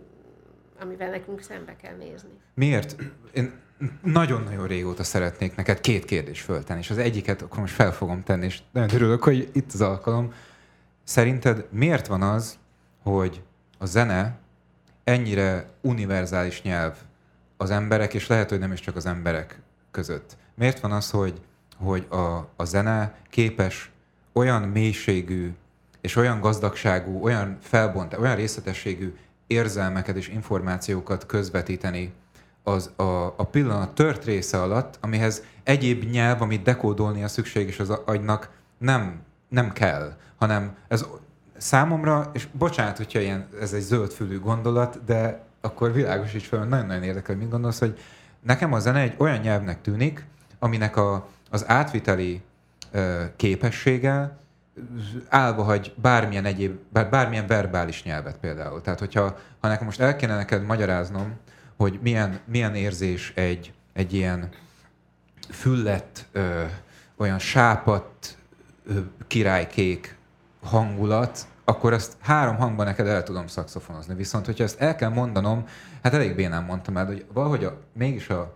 amivel nekünk szembe kell nézni. Miért? Én nagyon-nagyon régóta szeretnék neked két kérdést föltenni, és az egyiket akkor most fel fogom tenni, és nagyon örülök, hogy itt az alkalom. Szerinted miért van az, hogy a zene ennyire univerzális nyelv az emberek, és lehet, hogy nem is csak az emberek között? Miért van az, hogy, hogy a, a zene képes olyan mélységű és olyan gazdagságú, olyan felbont, olyan részletességű érzelmeket és információkat közvetíteni az a, a pillanat tört része alatt, amihez egyéb nyelv, amit dekódolnia szükséges az agynak, nem, nem kell, hanem ez számomra, és bocsánat, hogyha ilyen, ez egy zöldfülű gondolat, de akkor világosíts fel, nagyon-nagyon érdekel, mit gondolsz, hogy nekem a zene egy olyan nyelvnek tűnik, aminek a, az átviteli ö, képessége állva hagy bármilyen egyéb, bár, bármilyen verbális nyelvet például. Tehát, hogyha ha nekem most el kéne neked magyaráznom, hogy milyen, milyen érzés egy, egy ilyen füllett, ö, olyan sápat, ö, királykék hangulat, akkor ezt három hangban neked el tudom szakszofonozni. Viszont, hogyha ezt el kell mondanom, hát elég bénán mondtam el, hogy valahogy a, mégis a,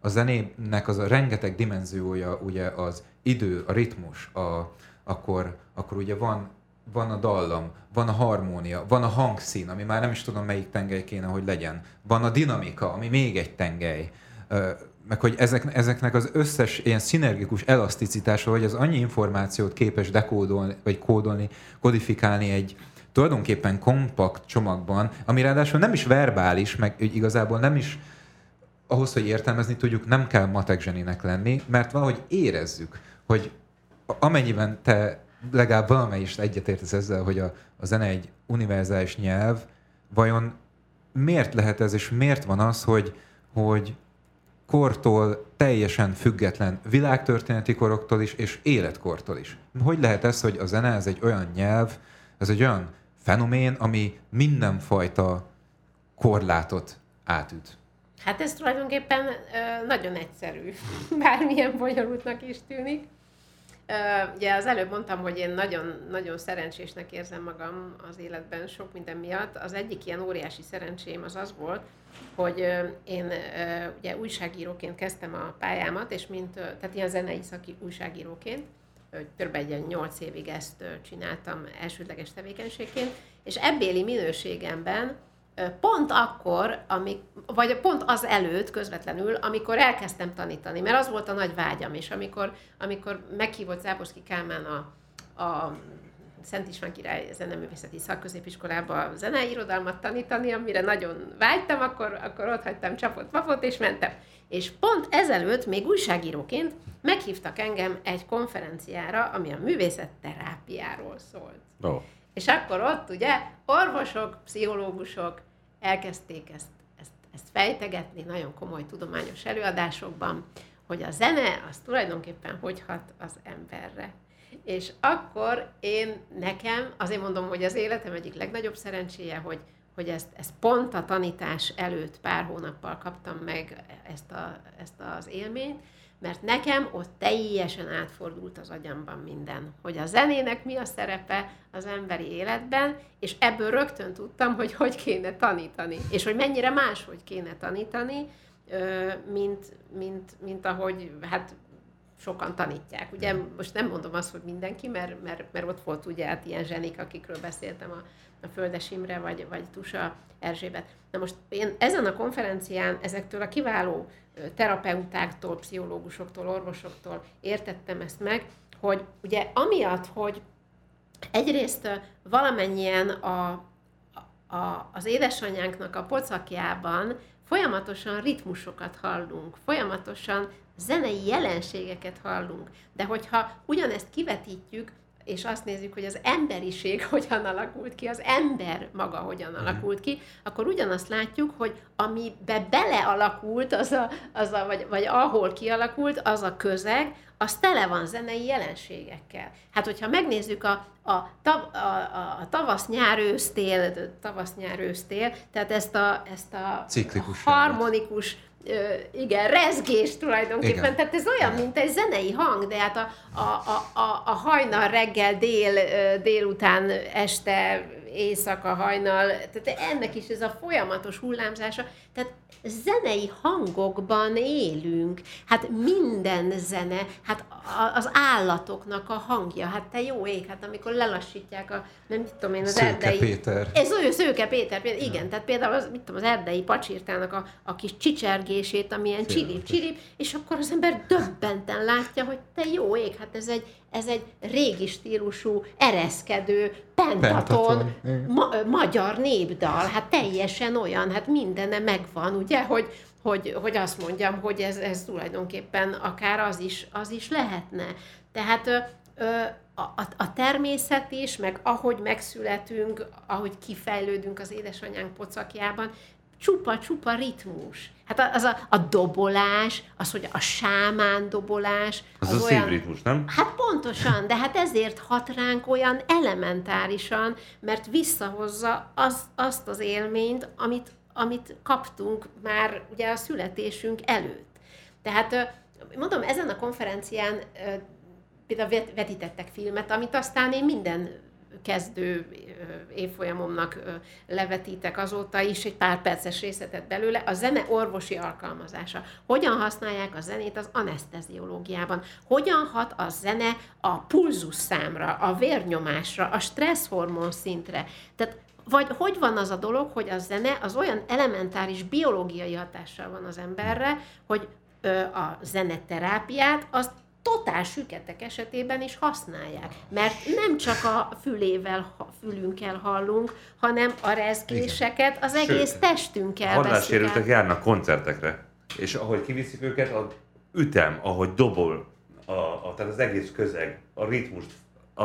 a zenének az a rengeteg dimenziója, ugye az idő, a ritmus, a, akkor, akkor ugye van, van a dallam, van a harmónia, van a hangszín, ami már nem is tudom melyik tengely kéne, hogy legyen. Van a dinamika, ami még egy tengely. Meg hogy ezek, ezeknek az összes ilyen szinergikus elaszticitása, hogy az annyi információt képes dekódolni, vagy kódolni, kodifikálni egy tulajdonképpen kompakt csomagban, ami ráadásul nem is verbális, meg igazából nem is ahhoz, hogy értelmezni tudjuk, nem kell matek zseninek lenni, mert valahogy érezzük, hogy amennyiben te legalább valamelyest egyetértesz ezzel, hogy a, a zene egy univerzális nyelv, vajon miért lehet ez, és miért van az, hogy, hogy kortól teljesen független világtörténeti koroktól is, és életkortól is. Hogy lehet ez, hogy a zene ez egy olyan nyelv, ez egy olyan fenomén, ami mindenfajta korlátot átüt? Hát ez tulajdonképpen ö, nagyon egyszerű, bármilyen bonyolultnak is tűnik. Ugye az előbb mondtam, hogy én nagyon, nagyon szerencsésnek érzem magam az életben sok minden miatt. Az egyik ilyen óriási szerencsém az az volt, hogy én ugye újságíróként kezdtem a pályámat, és mint, tehát ilyen zenei szaki újságíróként, kb. egy 8 évig ezt csináltam elsődleges tevékenységként, és ebbéli minőségemben pont akkor, amik, vagy pont az előtt közvetlenül, amikor elkezdtem tanítani, mert az volt a nagy vágyam, és amikor, amikor meghívott Záborszki Kálmán a, a Szent István király zeneművészeti szakközépiskolába zenei irodalmat tanítani, amire nagyon vágytam, akkor, akkor ott hagytam csapott papot, és mentem. És pont ezelőtt, még újságíróként meghívtak engem egy konferenciára, ami a művészet terápiáról szólt. Oh. És akkor ott ugye orvosok, pszichológusok, elkezdték ezt, ezt, ezt fejtegetni nagyon komoly tudományos előadásokban, hogy a zene az tulajdonképpen hogy hat az emberre. És akkor én nekem, azért mondom, hogy az életem egyik legnagyobb szerencséje, hogy, hogy ezt, ezt pont a tanítás előtt pár hónappal kaptam meg ezt, a, ezt az élményt, mert nekem ott teljesen átfordult az agyamban minden, hogy a zenének mi a szerepe az emberi életben, és ebből rögtön tudtam, hogy hogy kéne tanítani, és hogy mennyire máshogy kéne tanítani, mint, mint, mint ahogy hát sokan tanítják. Ugye most nem mondom azt, hogy mindenki, mert, mert, mert ott volt ugye hát ilyen zsenik, akikről beszéltem, a, a Földes Imre vagy, vagy Tusa Erzsébet. Na most én ezen a konferencián ezektől a kiváló terapeutáktól, pszichológusoktól, orvosoktól értettem ezt meg, hogy ugye amiatt, hogy egyrészt valamennyien a, a, az édesanyánknak a pocakjában folyamatosan ritmusokat hallunk, folyamatosan zenei jelenségeket hallunk. De hogyha ugyanezt kivetítjük és azt nézzük, hogy az emberiség hogyan alakult ki, az ember maga hogyan mhm. alakult ki, akkor ugyanazt látjuk, hogy amibe belealakult, az a, az a, vagy, vagy ahol kialakult, az a közeg, az tele van zenei jelenségekkel. Hát, hogyha megnézzük a, a, tav, a, a, a tavasz-nyár-ősztél, tavasz-nyár-ősztél, tehát ezt a, ezt a Ciklikus harmonikus igen, rezgés tulajdonképpen. Igen. Tehát ez olyan, mint egy zenei hang, de hát a, a, a, a, a hajnal reggel, dél, délután, este, éjszaka, hajnal, tehát ennek is ez a folyamatos hullámzása. Tehát zenei hangokban élünk. Hát minden zene, hát az állatoknak a hangja, hát te jó ég, hát amikor lelassítják a, nem tudom én, az Szőke erdei... Péter. Ez olyan Szőke Péter, például, igen, ja. tehát például az, mit tudom, az erdei pacsirtának a, a kis csicsergését, amilyen csilip, és akkor az ember döbbenten látja, hogy te jó ég, hát ez egy, ez egy régi stílusú, ereszkedő, pentaton, ma, magyar népdal, hát teljesen olyan, hát mindene megvan, ugye, hogy, hogy, hogy azt mondjam, hogy ez, ez tulajdonképpen akár az is, az is lehetne. Tehát ö, ö, a, a természet is, meg ahogy megszületünk, ahogy kifejlődünk az édesanyánk pocakjában, csupa-csupa ritmus. Hát az a, a dobolás, az, hogy a sámán dobolás. Az, az a szívritmus, nem? Hát pontosan, de hát ezért hat ránk olyan elementárisan, mert visszahozza az, azt az élményt, amit, amit kaptunk már ugye a születésünk előtt. Tehát mondom, ezen a konferencián például vetítettek filmet, amit aztán én minden kezdő évfolyamomnak levetítek azóta is egy pár perces részletet belőle, a zene orvosi alkalmazása. Hogyan használják a zenét az anesteziológiában? Hogyan hat a zene a pulzus számra, a vérnyomásra, a stresszhormon szintre? Tehát vagy hogy van az a dolog, hogy a zene az olyan elementáris biológiai hatással van az emberre, hogy a zeneterápiát azt totál süketek esetében is használják. Mert nem csak a fülével, fülünkkel hallunk, hanem a rezgéseket az egész Sőt, testünkkel Hallássérültek járnak koncertekre, és ahogy kiviszik őket, a ütem, ahogy dobol, a, a, tehát az egész közeg, a ritmust, a,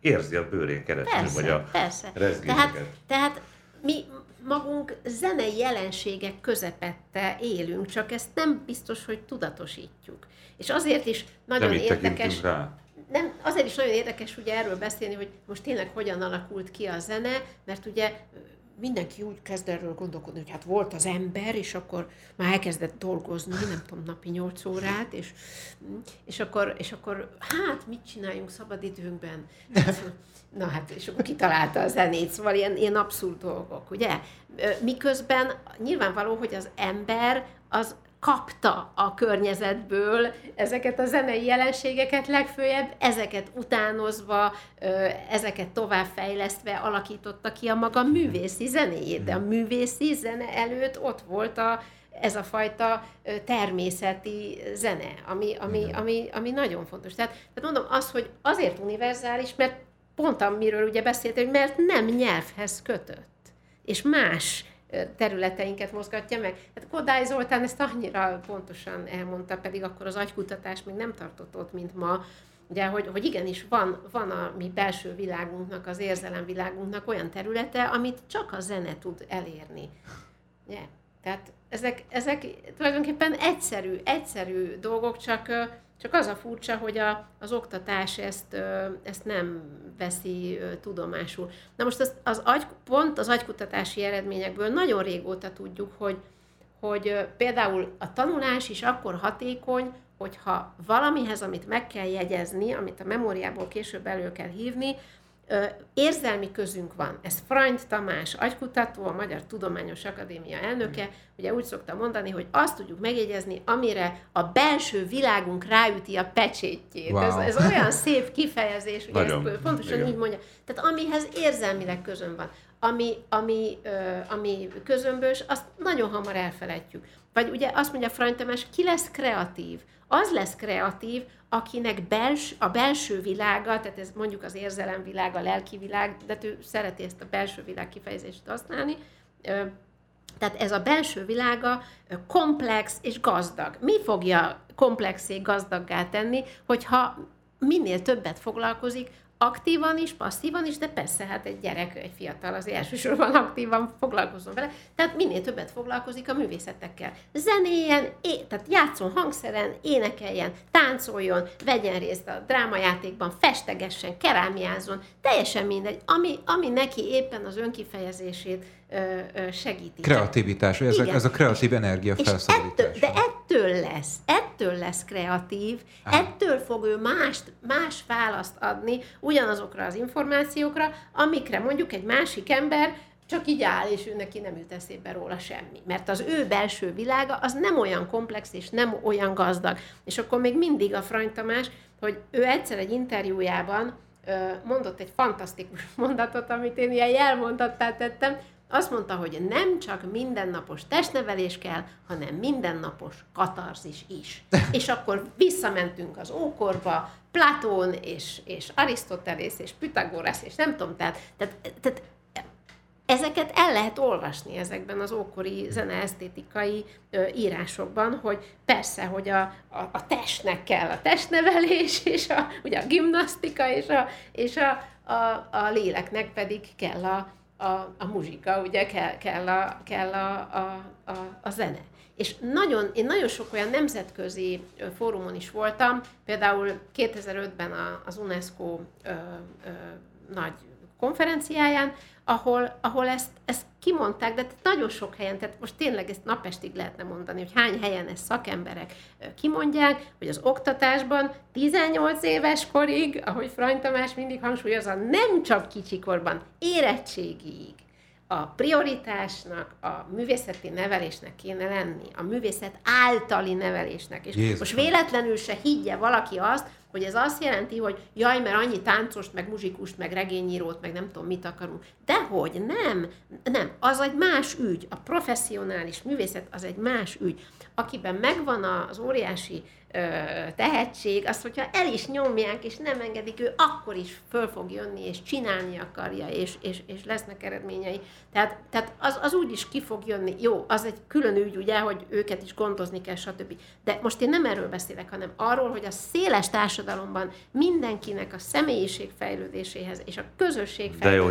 érzi a bőrén keresztül, persze, vagy a persze. Tehát, tehát mi magunk zenei jelenségek közepette élünk, csak ezt nem biztos, hogy tudatosítjuk. És azért is nagyon nem érdekes... Rá. Nem, azért is nagyon érdekes ugye erről beszélni, hogy most tényleg hogyan alakult ki a zene, mert ugye mindenki úgy kezd erről gondolkodni, hogy hát volt az ember, és akkor már elkezdett dolgozni, nem tudom, napi 8 órát, és, és, akkor, és akkor hát mit csináljunk szabadidőnkben? Na hát, és akkor kitalálta a zenét, szóval ilyen, ilyen abszurd dolgok, ugye? Miközben nyilvánvaló, hogy az ember az kapta a környezetből ezeket a zenei jelenségeket, legfőjebb ezeket utánozva, ezeket továbbfejlesztve alakította ki a maga művészi zenéjét. De a művészi zene előtt ott volt a, ez a fajta természeti zene, ami, ami, ami, ami nagyon fontos. Tehát, tehát mondom, az, hogy azért univerzális, mert pont amiről ugye beszéltél, hogy mert nem nyelvhez kötött, és más területeinket mozgatja meg. Hát Kodály Zoltán ezt annyira pontosan elmondta, pedig akkor az agykutatás még nem tartott ott, mint ma, ugye, hogy, hogy igenis van, van a mi belső világunknak, az érzelemvilágunknak olyan területe, amit csak a zene tud elérni. Ugye? Tehát ezek, ezek tulajdonképpen egyszerű, egyszerű dolgok, csak csak az a furcsa, hogy a, az oktatás ezt, ezt nem veszi tudomásul. Na most az, az agy, pont az agykutatási eredményekből nagyon régóta tudjuk, hogy, hogy például a tanulás is akkor hatékony, hogyha valamihez, amit meg kell jegyezni, amit a memóriából később elő kell hívni, érzelmi közünk van. Ez Freund Tamás, agykutató, a Magyar Tudományos Akadémia elnöke, ugye úgy szokta mondani, hogy azt tudjuk megjegyezni, amire a belső világunk ráüti a pecsétjét. Wow. Ez, ez olyan szép kifejezés, hogy ezt pontosan Igen. így mondja. Tehát amihez érzelmileg közön van, ami, ami, ö, ami közömbös, azt nagyon hamar elfelejtjük. Vagy ugye azt mondja Freund Tamás, ki lesz kreatív? Az lesz kreatív, akinek bels, a belső világa, tehát ez mondjuk az érzelemvilág, a lelki világ, de ő szereti ezt a belső világ kifejezést használni, tehát ez a belső világa komplex és gazdag. Mi fogja komplexé gazdaggá tenni, hogyha minél többet foglalkozik aktívan is, passzívan is, de persze, hát egy gyerek, egy fiatal az elsősorban aktívan foglalkozom vele, tehát minél többet foglalkozik a művészetekkel. Zenéjen, é, tehát játszon hangszeren, énekeljen, táncoljon, vegyen részt a drámajátékban, festegessen, kerámiázon, teljesen mindegy, ami, ami neki éppen az önkifejezését segíti. Kreativitás, ez, a, ez a kreatív energia felszabadítás. Ettől, de ettől lesz, ettől lesz kreatív, Aha. ettől fog ő mást, más választ adni ugyanazokra az információkra, amikre mondjuk egy másik ember csak így áll, és ő neki nem jut eszébe róla semmi. Mert az ő belső világa az nem olyan komplex, és nem olyan gazdag. És akkor még mindig a Frany Tamás, hogy ő egyszer egy interjújában mondott egy fantasztikus mondatot, amit én ilyen jelmondattá tettem, azt mondta, hogy nem csak mindennapos testnevelés kell, hanem mindennapos katarzis is. és akkor visszamentünk az ókorba, Platón és, és Arisztotelész és Pythagoras, és nem tudom, tehát, tehát, tehát ezeket el lehet olvasni ezekben az ókori zeneesztétikai ö, írásokban, hogy persze, hogy a, a, a testnek kell a testnevelés, és a, ugye a gimnasztika, és a, és a, a, a léleknek pedig kell a, a, a muzsika, ugye kell, kell, a, kell a, a, a, a zene. És nagyon, én nagyon sok olyan nemzetközi fórumon is voltam, például 2005-ben az UNESCO ö, ö, nagy konferenciáján, ahol, ahol ezt, ezt kimondták, de nagyon sok helyen, tehát most tényleg ezt napestig lehetne mondani, hogy hány helyen ezt szakemberek kimondják, hogy az oktatásban 18 éves korig, ahogy Frany Tamás mindig hangsúlyozza, nem csak kicsikorban, érettségig a prioritásnak, a művészeti nevelésnek kéne lenni, a művészet általi nevelésnek. És Jézus. most véletlenül se higgye valaki azt, hogy ez azt jelenti, hogy jaj, mert annyi táncost, meg muzsikust, meg regényírót, meg nem tudom mit akarunk. Dehogy nem, nem, az egy más ügy. A professzionális művészet az egy más ügy. Akiben megvan az óriási tehetség, azt, hogyha el is nyomják, és nem engedik, ő akkor is föl fog jönni, és csinálni akarja, és, és, és lesznek eredményei. Tehát, tehát az, az úgy is ki fog jönni. Jó, az egy külön ügy, ugye, hogy őket is gondozni kell, stb. De most én nem erről beszélek, hanem arról, hogy a széles társadalomban mindenkinek a személyiség fejlődéséhez és a közösség De jó,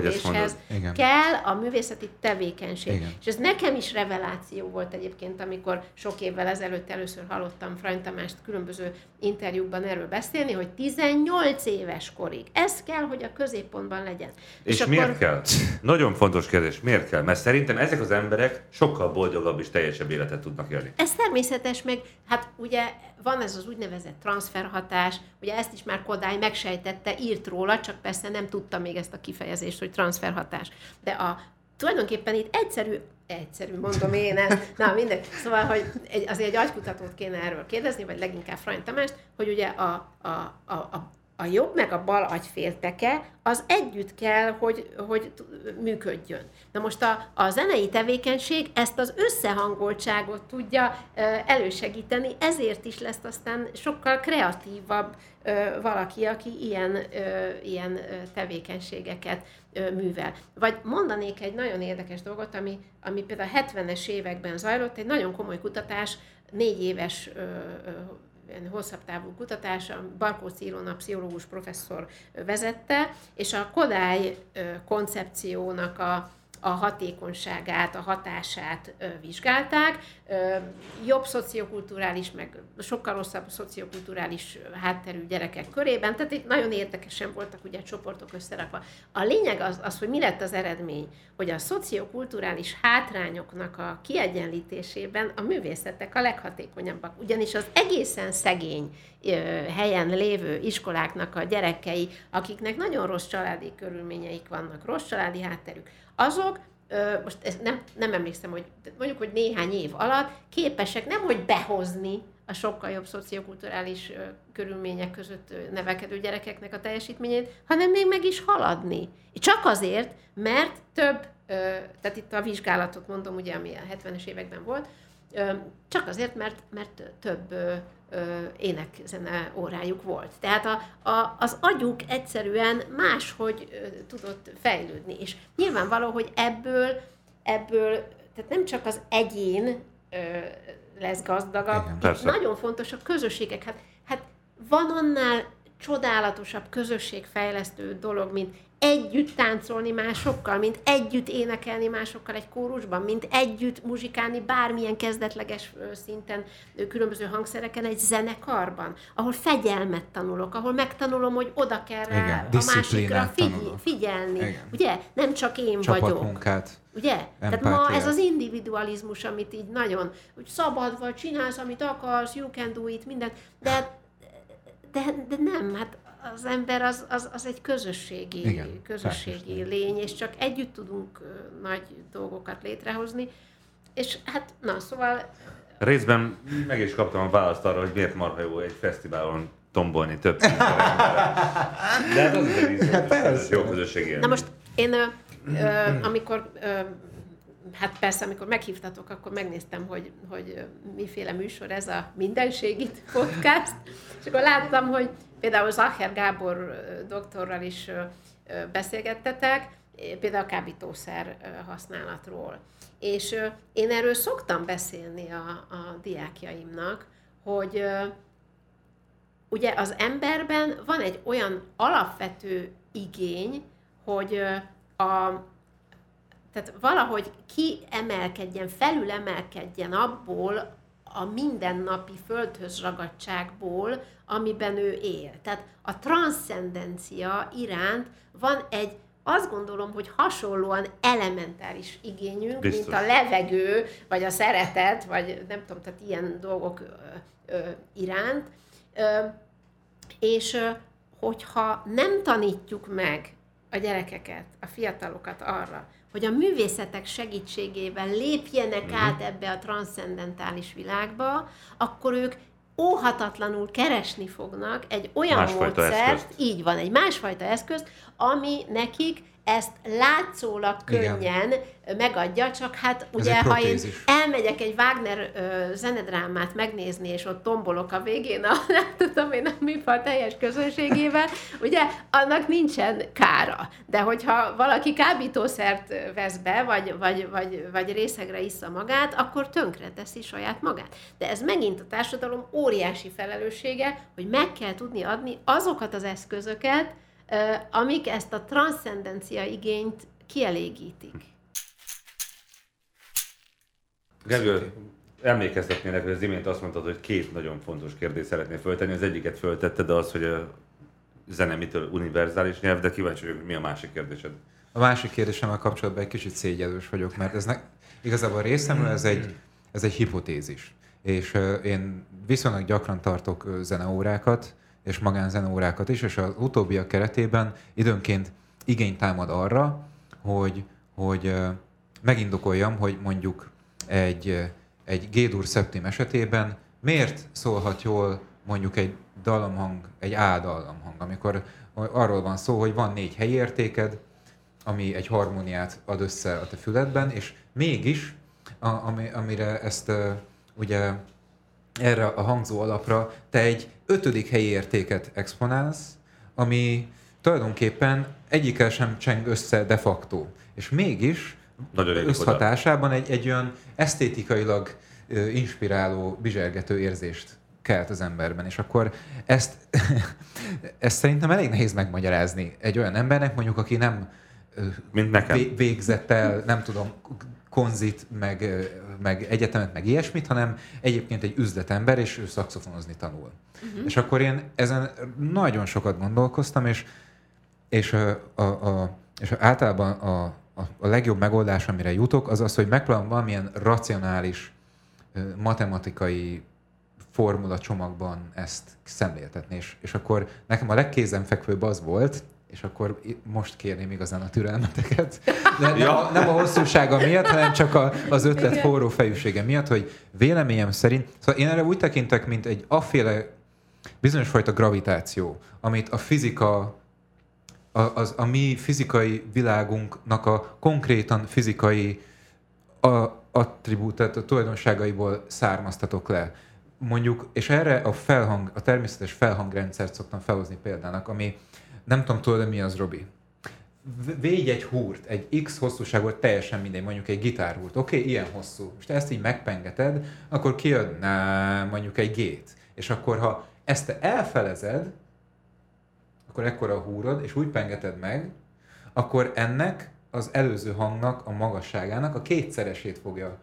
kell a művészeti tevékenység. Igen. És ez nekem is reveláció volt egyébként, amikor sok évvel ezelőtt először hallottam Frany Tamást különböző interjúkban erről beszélni, hogy 18 éves korig. Ez kell, hogy a középpontban legyen. És, és miért kell? Nagyon fontos kérdés, miért kell? Mert szerintem ezek az emberek sokkal boldogabb és teljesebb életet tudnak élni. Ez természetes, meg hát ugye van ez az úgynevezett transferhatás, ugye ezt is már Kodály megsejtette, írt róla, csak persze nem tudta még ezt a kifejezést, hogy transferhatás. De a tulajdonképpen itt egyszerű, egyszerű mondom én ezt, na mindegy, szóval, hogy egy, azért egy agykutatót kéne erről kérdezni, vagy leginkább Frany Tamást, hogy ugye a, a, a, a a jobb meg a bal agyfélteke, az együtt kell, hogy, hogy működjön. Na most a, a zenei tevékenység ezt az összehangoltságot tudja elősegíteni, ezért is lesz aztán sokkal kreatívabb valaki, aki ilyen, ilyen tevékenységeket művel. Vagy mondanék egy nagyon érdekes dolgot, ami, ami például a 70-es években zajlott, egy nagyon komoly kutatás, négy éves ö, hosszabb távú kutatás, a Barkóczi Ilona pszichológus professzor vezette, és a Kodály koncepciónak a, a hatékonyságát, a hatását vizsgálták. Jobb szociokulturális, meg sokkal rosszabb szociokulturális hátterű gyerekek körében, tehát itt nagyon érdekesen voltak ugye csoportok összerakva. A lényeg az, az, hogy mi lett az eredmény, hogy a szociokulturális hátrányoknak a kiegyenlítésében a művészetek a leghatékonyabbak. Ugyanis az egészen szegény helyen lévő iskoláknak a gyerekei, akiknek nagyon rossz családi körülményeik vannak, rossz családi hátterük, azok most ezt nem, nem emlékszem, hogy mondjuk, hogy néhány év alatt képesek nem, hogy behozni a sokkal jobb szociokulturális körülmények között nevelkedő gyerekeknek a teljesítményét, hanem még meg is haladni. Csak azért, mert több, tehát itt a vizsgálatot mondom, ugye, ami a 70-es években volt, csak azért, mert, mert több énekzene órájuk volt. Tehát a, a, az agyuk egyszerűen máshogy tudott fejlődni. És nyilvánvaló, hogy ebből, ebből tehát nem csak az egyén lesz gazdagabb, Igen. Persze. nagyon fontos a közösségek. Hát, hát van annál csodálatosabb közösségfejlesztő dolog, mint együtt táncolni másokkal, mint együtt énekelni másokkal egy kórusban, mint együtt muzsikálni bármilyen kezdetleges szinten, különböző hangszereken egy zenekarban, ahol fegyelmet tanulok, ahol megtanulom, hogy oda kell rá Igen, a másikra figy- figyelni. Igen. Ugye? Nem csak én vagyok. Csapatmunkát. Ugye? Tehát ma ez az individualizmus, amit így nagyon, hogy szabad vagy, csinálsz, amit akarsz, you can do it, mindent, de, de, de nem, hát az ember az, az, az egy közösségi, Igen, közösségi lény, és csak együtt tudunk nagy dolgokat létrehozni, és hát, na, szóval Részben meg is kaptam a választ arra, hogy miért marha jó egy fesztiválon tombolni több. De hát az is egy ízlés, persze. jó közösségi élmény. Na most én, ö, ö, amikor, ö, hát persze, amikor meghívtatok, akkor megnéztem, hogy, hogy miféle műsor ez a Mindenségit podcast, és akkor láttam, hogy például Zacher Gábor doktorral is beszélgettetek, például a kábítószer használatról. És én erről szoktam beszélni a, a diákjaimnak, hogy ugye az emberben van egy olyan alapvető igény, hogy a, tehát valahogy kiemelkedjen, felülemelkedjen abból a mindennapi földhöz ragadtságból, amiben ő él. Tehát a transzcendencia iránt van egy azt gondolom, hogy hasonlóan elementáris igényünk, Biztos. mint a levegő, vagy a szeretet, vagy nem tudom, tehát ilyen dolgok ö, ö, iránt. Ö, és ö, hogyha nem tanítjuk meg a gyerekeket, a fiatalokat arra, hogy a művészetek segítségével lépjenek mm. át ebbe a transzcendentális világba, akkor ők óhatatlanul keresni fognak egy olyan Másfajta módszert, eszközt. így van, egy másfajta eszközt, ami nekik ezt látszólag Igen. könnyen megadja, csak hát ugye, ha én elmegyek egy Wagner ö, zenedrámát megnézni, és ott tombolok a végén a, nem tudom én, a műfal teljes közönségével, ugye, annak nincsen kára. De hogyha valaki kábítószert vesz be, vagy, vagy, vagy, vagy részegre issza magát, akkor tönkre teszi saját magát. De ez megint a társadalom óriási felelőssége, hogy meg kell tudni adni azokat az eszközöket, amik ezt a transzcendencia igényt kielégítik. Gergő, emlékeztetnélek, hogy az imént azt mondtad, hogy két nagyon fontos kérdést szeretnél föltenni. Az egyiket föltetted, az, hogy a zene mitől univerzális nyelv, de kíváncsi vagyok, mi a másik kérdésed. A másik kérdésemmel kapcsolatban egy kicsit szégyelős vagyok, mert ez ne, igazából részemről ez egy, ez egy hipotézis. És uh, én viszonylag gyakran tartok uh, zeneórákat, és magánzeneórákat is, és az utóbbiak keretében időnként igény támad arra, hogy, hogy megindokoljam, hogy mondjuk egy, egy G-dur szeptim esetében miért szólhat jól mondjuk egy dallamhang, egy A dallamhang, amikor arról van szó, hogy van négy helyi értéked, ami egy harmóniát ad össze a te füledben, és mégis, a, ami, amire ezt ugye erre a hangzó alapra te egy ötödik helyi értéket exponálsz, ami tulajdonképpen egyikkel sem cseng össze de facto. És mégis Nagyon összhatásában egy, egy olyan esztétikailag inspiráló, bizsergető érzést kelt az emberben, és akkor ezt, ezt szerintem elég nehéz megmagyarázni egy olyan embernek, mondjuk, aki nem Mint nekem. vé- végzett el, nem tudom, konzit, meg, meg egyetemet, meg ilyesmit, hanem egyébként egy üzletember, és ő szakszofonozni tanul. Uh-huh. És akkor én ezen nagyon sokat gondolkoztam, és, és, ö, a, a, és általában a, a, a legjobb megoldás, amire jutok, az az, hogy megpróbálom valamilyen racionális, matematikai formula csomagban ezt szemléltetni. És, és akkor nekem a legkézenfekvőbb az volt, és akkor most kérném igazán a türelmeteket. De nem, Ja. a, nem a hosszúsága miatt, hanem csak a, az ötlet Igen. forró fejűsége miatt, hogy véleményem szerint, szóval én erre úgy tekintek, mint egy afféle bizonyos fajta gravitáció, amit a fizika a, az, a mi fizikai világunknak a konkrétan fizikai a, attribút, tehát a tulajdonságaiból származtatok le. Mondjuk, és erre a felhang, a természetes felhangrendszert szoktam felhozni példának, ami nem tudom, tudod, mi az, Robi? Végy egy húrt, egy X hosszúságot teljesen mindegy, mondjuk egy gitárhúrt, oké, okay, ilyen hosszú. És te ezt így megpengeted, akkor kijön mondjuk egy gét. És akkor, ha ezt te elfelezed, akkor ekkora húrod, és úgy pengeted meg, akkor ennek az előző hangnak, a magasságának a kétszeresét fogja,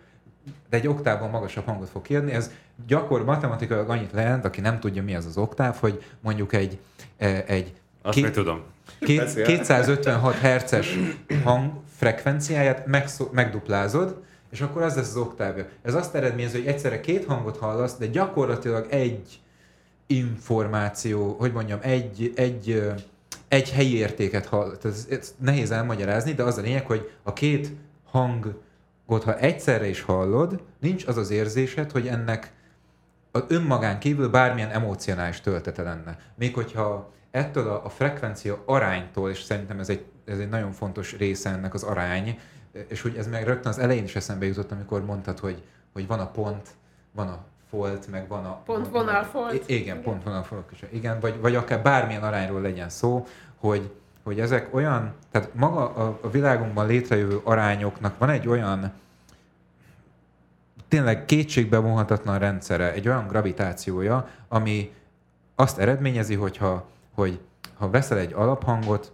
de egy oktávon magasabb hangot fog kiadni. Ez gyakor matematikailag annyit jelent, aki nem tudja, mi az az oktáv, hogy mondjuk egy, eh, egy Azt meg tudom. Két, Beszél. 256 herces hang frekvenciáját megszó, megduplázod, és akkor az lesz az oktávja. Ez azt eredményezi, hogy egyszerre két hangot hallasz, de gyakorlatilag egy információ, hogy mondjam, egy, egy, egy helyi értéket hall. Ez, ez nehéz elmagyarázni, de az a lényeg, hogy a két hangot, ha egyszerre is hallod, nincs az az érzésed, hogy ennek az önmagán kívül bármilyen emocionális töltete lenne. Még hogyha ettől a, a frekvencia aránytól, és szerintem ez egy, ez egy nagyon fontos része ennek az arány, és hogy ez meg rögtön az elején is eszembe jutott, amikor mondtad, hogy, hogy van a pont, van a folt, meg van a... Pont, vonal, folt. I- Igen, Igen. pont, vonal, folt. is. Igen, vagy, vagy akár bármilyen arányról legyen szó, hogy, hogy ezek olyan, tehát maga a, a világunkban létrejövő arányoknak van egy olyan tényleg kétségbe vonhatatlan rendszere, egy olyan gravitációja, ami azt eredményezi, hogyha, hogy ha veszel egy alaphangot,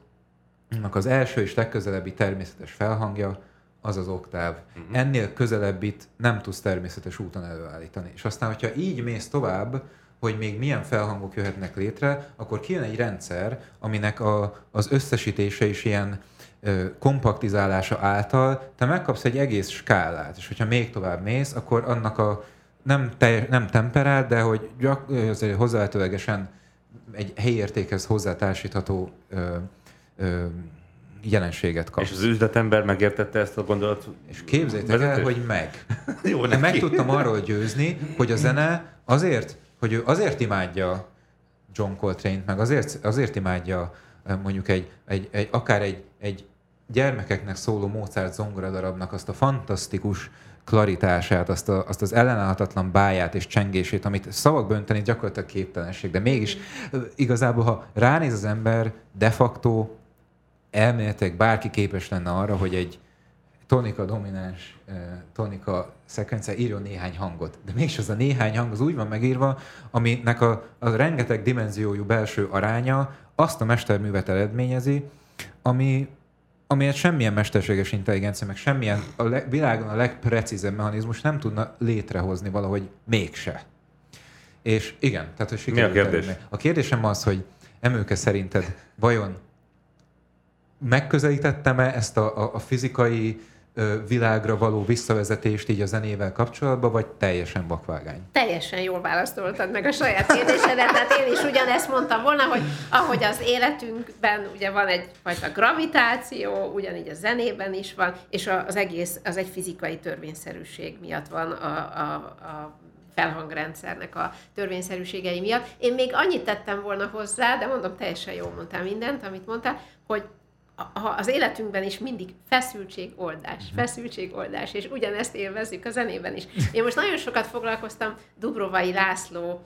annak az első és legközelebbi természetes felhangja az az oktáv. Uh-huh. Ennél közelebbit nem tudsz természetes úton előállítani. És aztán, hogyha így mész tovább, hogy még milyen felhangok jöhetnek létre, akkor kijön egy rendszer, aminek a, az összesítése is ilyen ö, kompaktizálása által te megkapsz egy egész skálát, és hogyha még tovább mész, akkor annak a nem, teljes, nem temperált, de hogy gyak, hozzávetőlegesen egy helyi értékhez hozzátársítható ö, ö, jelenséget kapsz. És az üzletember megértette ezt a gondolatot? És képzeljétek el, hogy meg. Jó, Én meg tudtam arról győzni, hogy a zene azért, hogy ő azért imádja John Coltrane-t, meg azért, azért imádja mondjuk egy, egy, egy akár egy, egy gyermekeknek szóló Mozart zongoradarabnak azt a fantasztikus klaritását, azt, a, azt az ellenállhatatlan báját és csengését, amit szavakba önteni gyakorlatilag képtelenség, de mégis igazából, ha ránéz az ember, de facto elméletileg bárki képes lenne arra, hogy egy tonika domináns, tonika szekvence írjon néhány hangot. De mégis az a néhány hang az úgy van megírva, aminek a, a rengeteg dimenziójú belső aránya azt a mesterművet eredményezi, ami, amiért semmilyen mesterséges intelligencia, meg semmilyen a le, világon a legprecízebb mechanizmus nem tudna létrehozni valahogy mégse. És igen, tehát hogy Mi a kérdés? Elérni. A kérdésem az, hogy Emőke szerinted vajon megközelítettem-e ezt a, a, a fizikai világra való visszavezetést így a zenével kapcsolatban, vagy teljesen vakvágány? Teljesen jól választoltad meg a saját kérdésedet, tehát én is ugyanezt mondtam volna, hogy ahogy az életünkben ugye van egyfajta gravitáció, ugyanígy a zenében is van, és az egész, az egy fizikai törvényszerűség miatt van a, a, a felhangrendszernek a törvényszerűségei miatt. Én még annyit tettem volna hozzá, de mondom, teljesen jól mondtam mindent, amit mondtál, hogy az életünkben is mindig feszültségoldás, mhm. feszültségoldás, és ugyanezt élvezzük a zenében is. Én most nagyon sokat foglalkoztam Dubrovai László,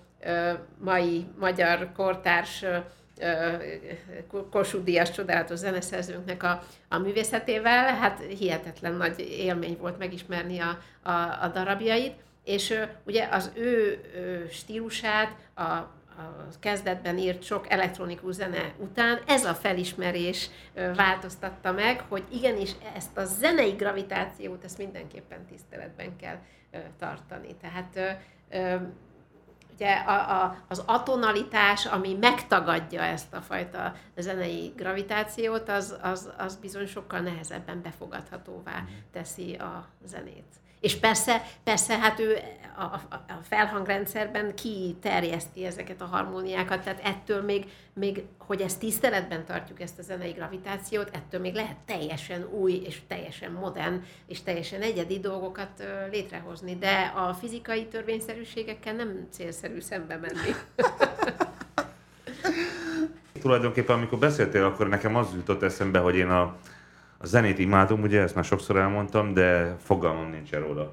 mai magyar kortárs Kossuth Díjas csodálatos zeneszerzőnknek a, a művészetével. Hát hihetetlen nagy élmény volt megismerni a, a, a darabjait, és ugye az ő stílusát, a a kezdetben írt sok elektronikus zene után ez a felismerés változtatta meg, hogy igenis ezt a zenei gravitációt, ezt mindenképpen tiszteletben kell tartani. Tehát ugye a, a, az atonalitás, ami megtagadja ezt a fajta zenei gravitációt, az, az, az bizony sokkal nehezebben befogadhatóvá mhm. teszi a zenét. És persze, persze hát ő a, a, a felhangrendszerben kiterjeszti ezeket a harmóniákat, tehát ettől még, még, hogy ezt tiszteletben tartjuk, ezt a zenei gravitációt, ettől még lehet teljesen új és teljesen modern és teljesen egyedi dolgokat létrehozni, de a fizikai törvényszerűségekkel nem célszerű szembe menni. Tulajdonképpen, amikor beszéltél, akkor nekem az jutott eszembe, hogy én a, a zenét imádom, ugye, ezt már sokszor elmondtam, de fogalmam nincs róla.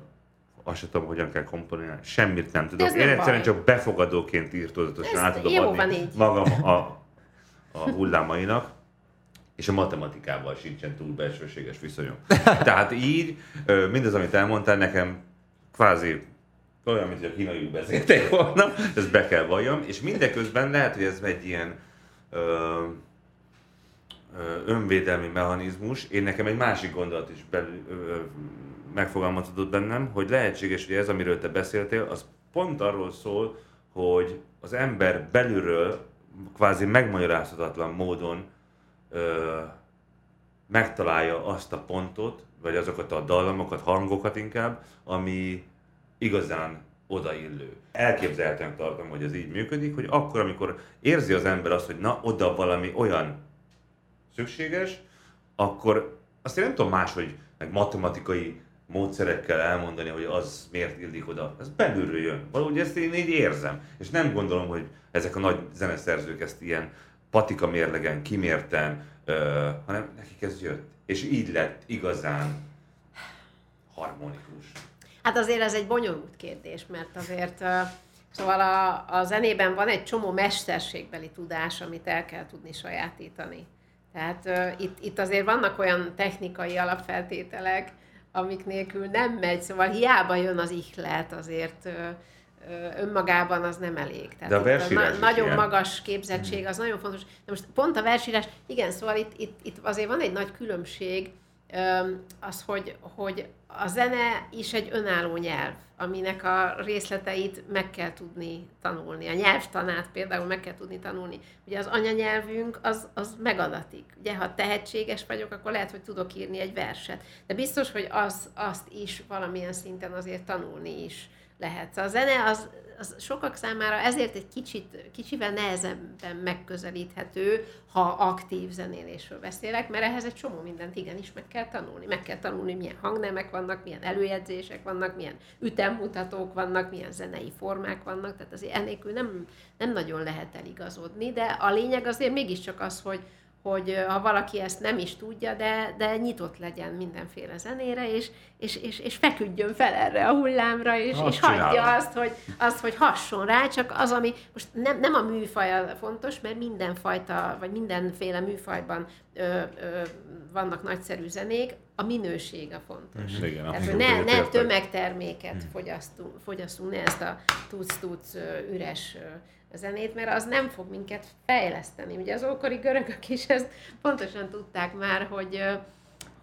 Azt sem tudom, hogyan kell komponálni. Semmit nem tudok. Én egyszerűen csak befogadóként írtózatosan át tudom adni magam a, a hullámainak és a matematikával sincsen túl belsőséges viszonyom. Tehát így, mindaz, amit elmondtál, nekem kvázi olyan, mint hogy a kínaiul beszéltek volna, ezt be kell valljam, és mindeközben lehet, hogy ez egy ilyen ö, önvédelmi mechanizmus. Én nekem egy másik gondolat is belül, megfogalmazódott bennem, hogy lehetséges, hogy ez, amiről te beszéltél, az pont arról szól, hogy az ember belülről kvázi megmagyarázhatatlan módon ö, megtalálja azt a pontot, vagy azokat a dallamokat, hangokat inkább, ami igazán odaillő. Elképzelhetően tartom, hogy ez így működik, hogy akkor, amikor érzi az ember azt, hogy na, oda valami olyan szükséges, akkor azt én nem tudom máshogy, meg matematikai módszerekkel elmondani, hogy az miért illik oda. Ez belülről jön. Valahogy ezt én így érzem. És nem gondolom, hogy ezek a nagy zeneszerzők ezt ilyen patika mérlegen, kimérten, ö, hanem nekik ez jött. És így lett igazán harmonikus. Hát azért ez egy bonyolult kérdés, mert azért Szóval a, a zenében van egy csomó mesterségbeli tudás, amit el kell tudni sajátítani. Tehát uh, itt, itt azért vannak olyan technikai alapfeltételek, amik nélkül nem megy, szóval hiába jön az ihlet, azért uh, önmagában az nem elég. Tehát De a versírás a nagyon ilyen. magas képzettség, az nagyon fontos. De most pont a versírás, igen, szóval itt, itt, itt azért van egy nagy különbség az, hogy, hogy a zene is egy önálló nyelv, aminek a részleteit meg kell tudni tanulni. A nyelvtanát például meg kell tudni tanulni. Ugye az anyanyelvünk az, az megadatik. Ugye, ha tehetséges vagyok, akkor lehet, hogy tudok írni egy verset. De biztos, hogy az, azt is valamilyen szinten azért tanulni is lehet. A zene az, az sokak számára ezért egy kicsit, kicsivel nehezebben megközelíthető, ha aktív zenélésről beszélek, mert ehhez egy csomó mindent igenis meg kell tanulni. Meg kell tanulni, milyen hangnemek vannak, milyen előjegyzések vannak, milyen ütemmutatók vannak, milyen zenei formák vannak, tehát azért ennélkül nem, nem nagyon lehet eligazodni, de a lényeg azért mégiscsak az, hogy, hogy ha valaki ezt nem is tudja, de, de nyitott legyen mindenféle zenére, és, és, és, és feküdjön fel erre a hullámra, és, és hagyja azt hogy, azt, hogy hasson rá, csak az, ami most nem, nem a műfaj fontos, mert mindenfajta, vagy mindenféle műfajban ö, ö, vannak nagyszerű zenék, a minőség a fontos. Mm, igen, Tehát, hogy ne, ne tömegterméket mm. fogyasztunk, fogyasztunk, ne ezt a tudsz-tudsz üres zenét, mert az nem fog minket fejleszteni. Ugye az ókori görögök is ezt pontosan tudták már, hogy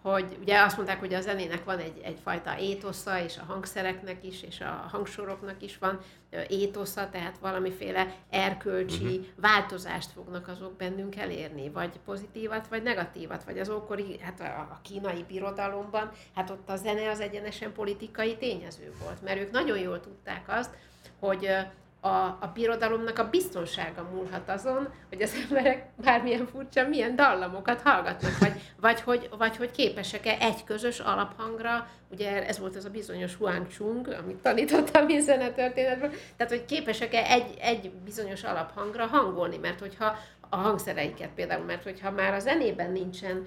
hogy ugye azt mondták, hogy a zenének van egy, egyfajta étosza, és a hangszereknek is, és a hangsoroknak is van étosza, tehát valamiféle erkölcsi uh-huh. változást fognak azok bennünk elérni, vagy pozitívat, vagy negatívat, vagy az ókori, hát a kínai birodalomban, hát ott a zene az egyenesen politikai tényező volt, mert ők nagyon jól tudták azt, hogy a, a birodalomnak a biztonsága múlhat azon, hogy az emberek bármilyen furcsa, milyen dallamokat hallgatnak, vagy, vagy, hogy, vagy hogy képesek-e egy közös alaphangra, ugye ez volt az a bizonyos Huang Chung, amit tanítottam én zenetörténetből, tehát hogy képesek-e egy, egy bizonyos alaphangra hangolni, mert hogyha a hangszereiket például, mert hogyha már a zenében nincsen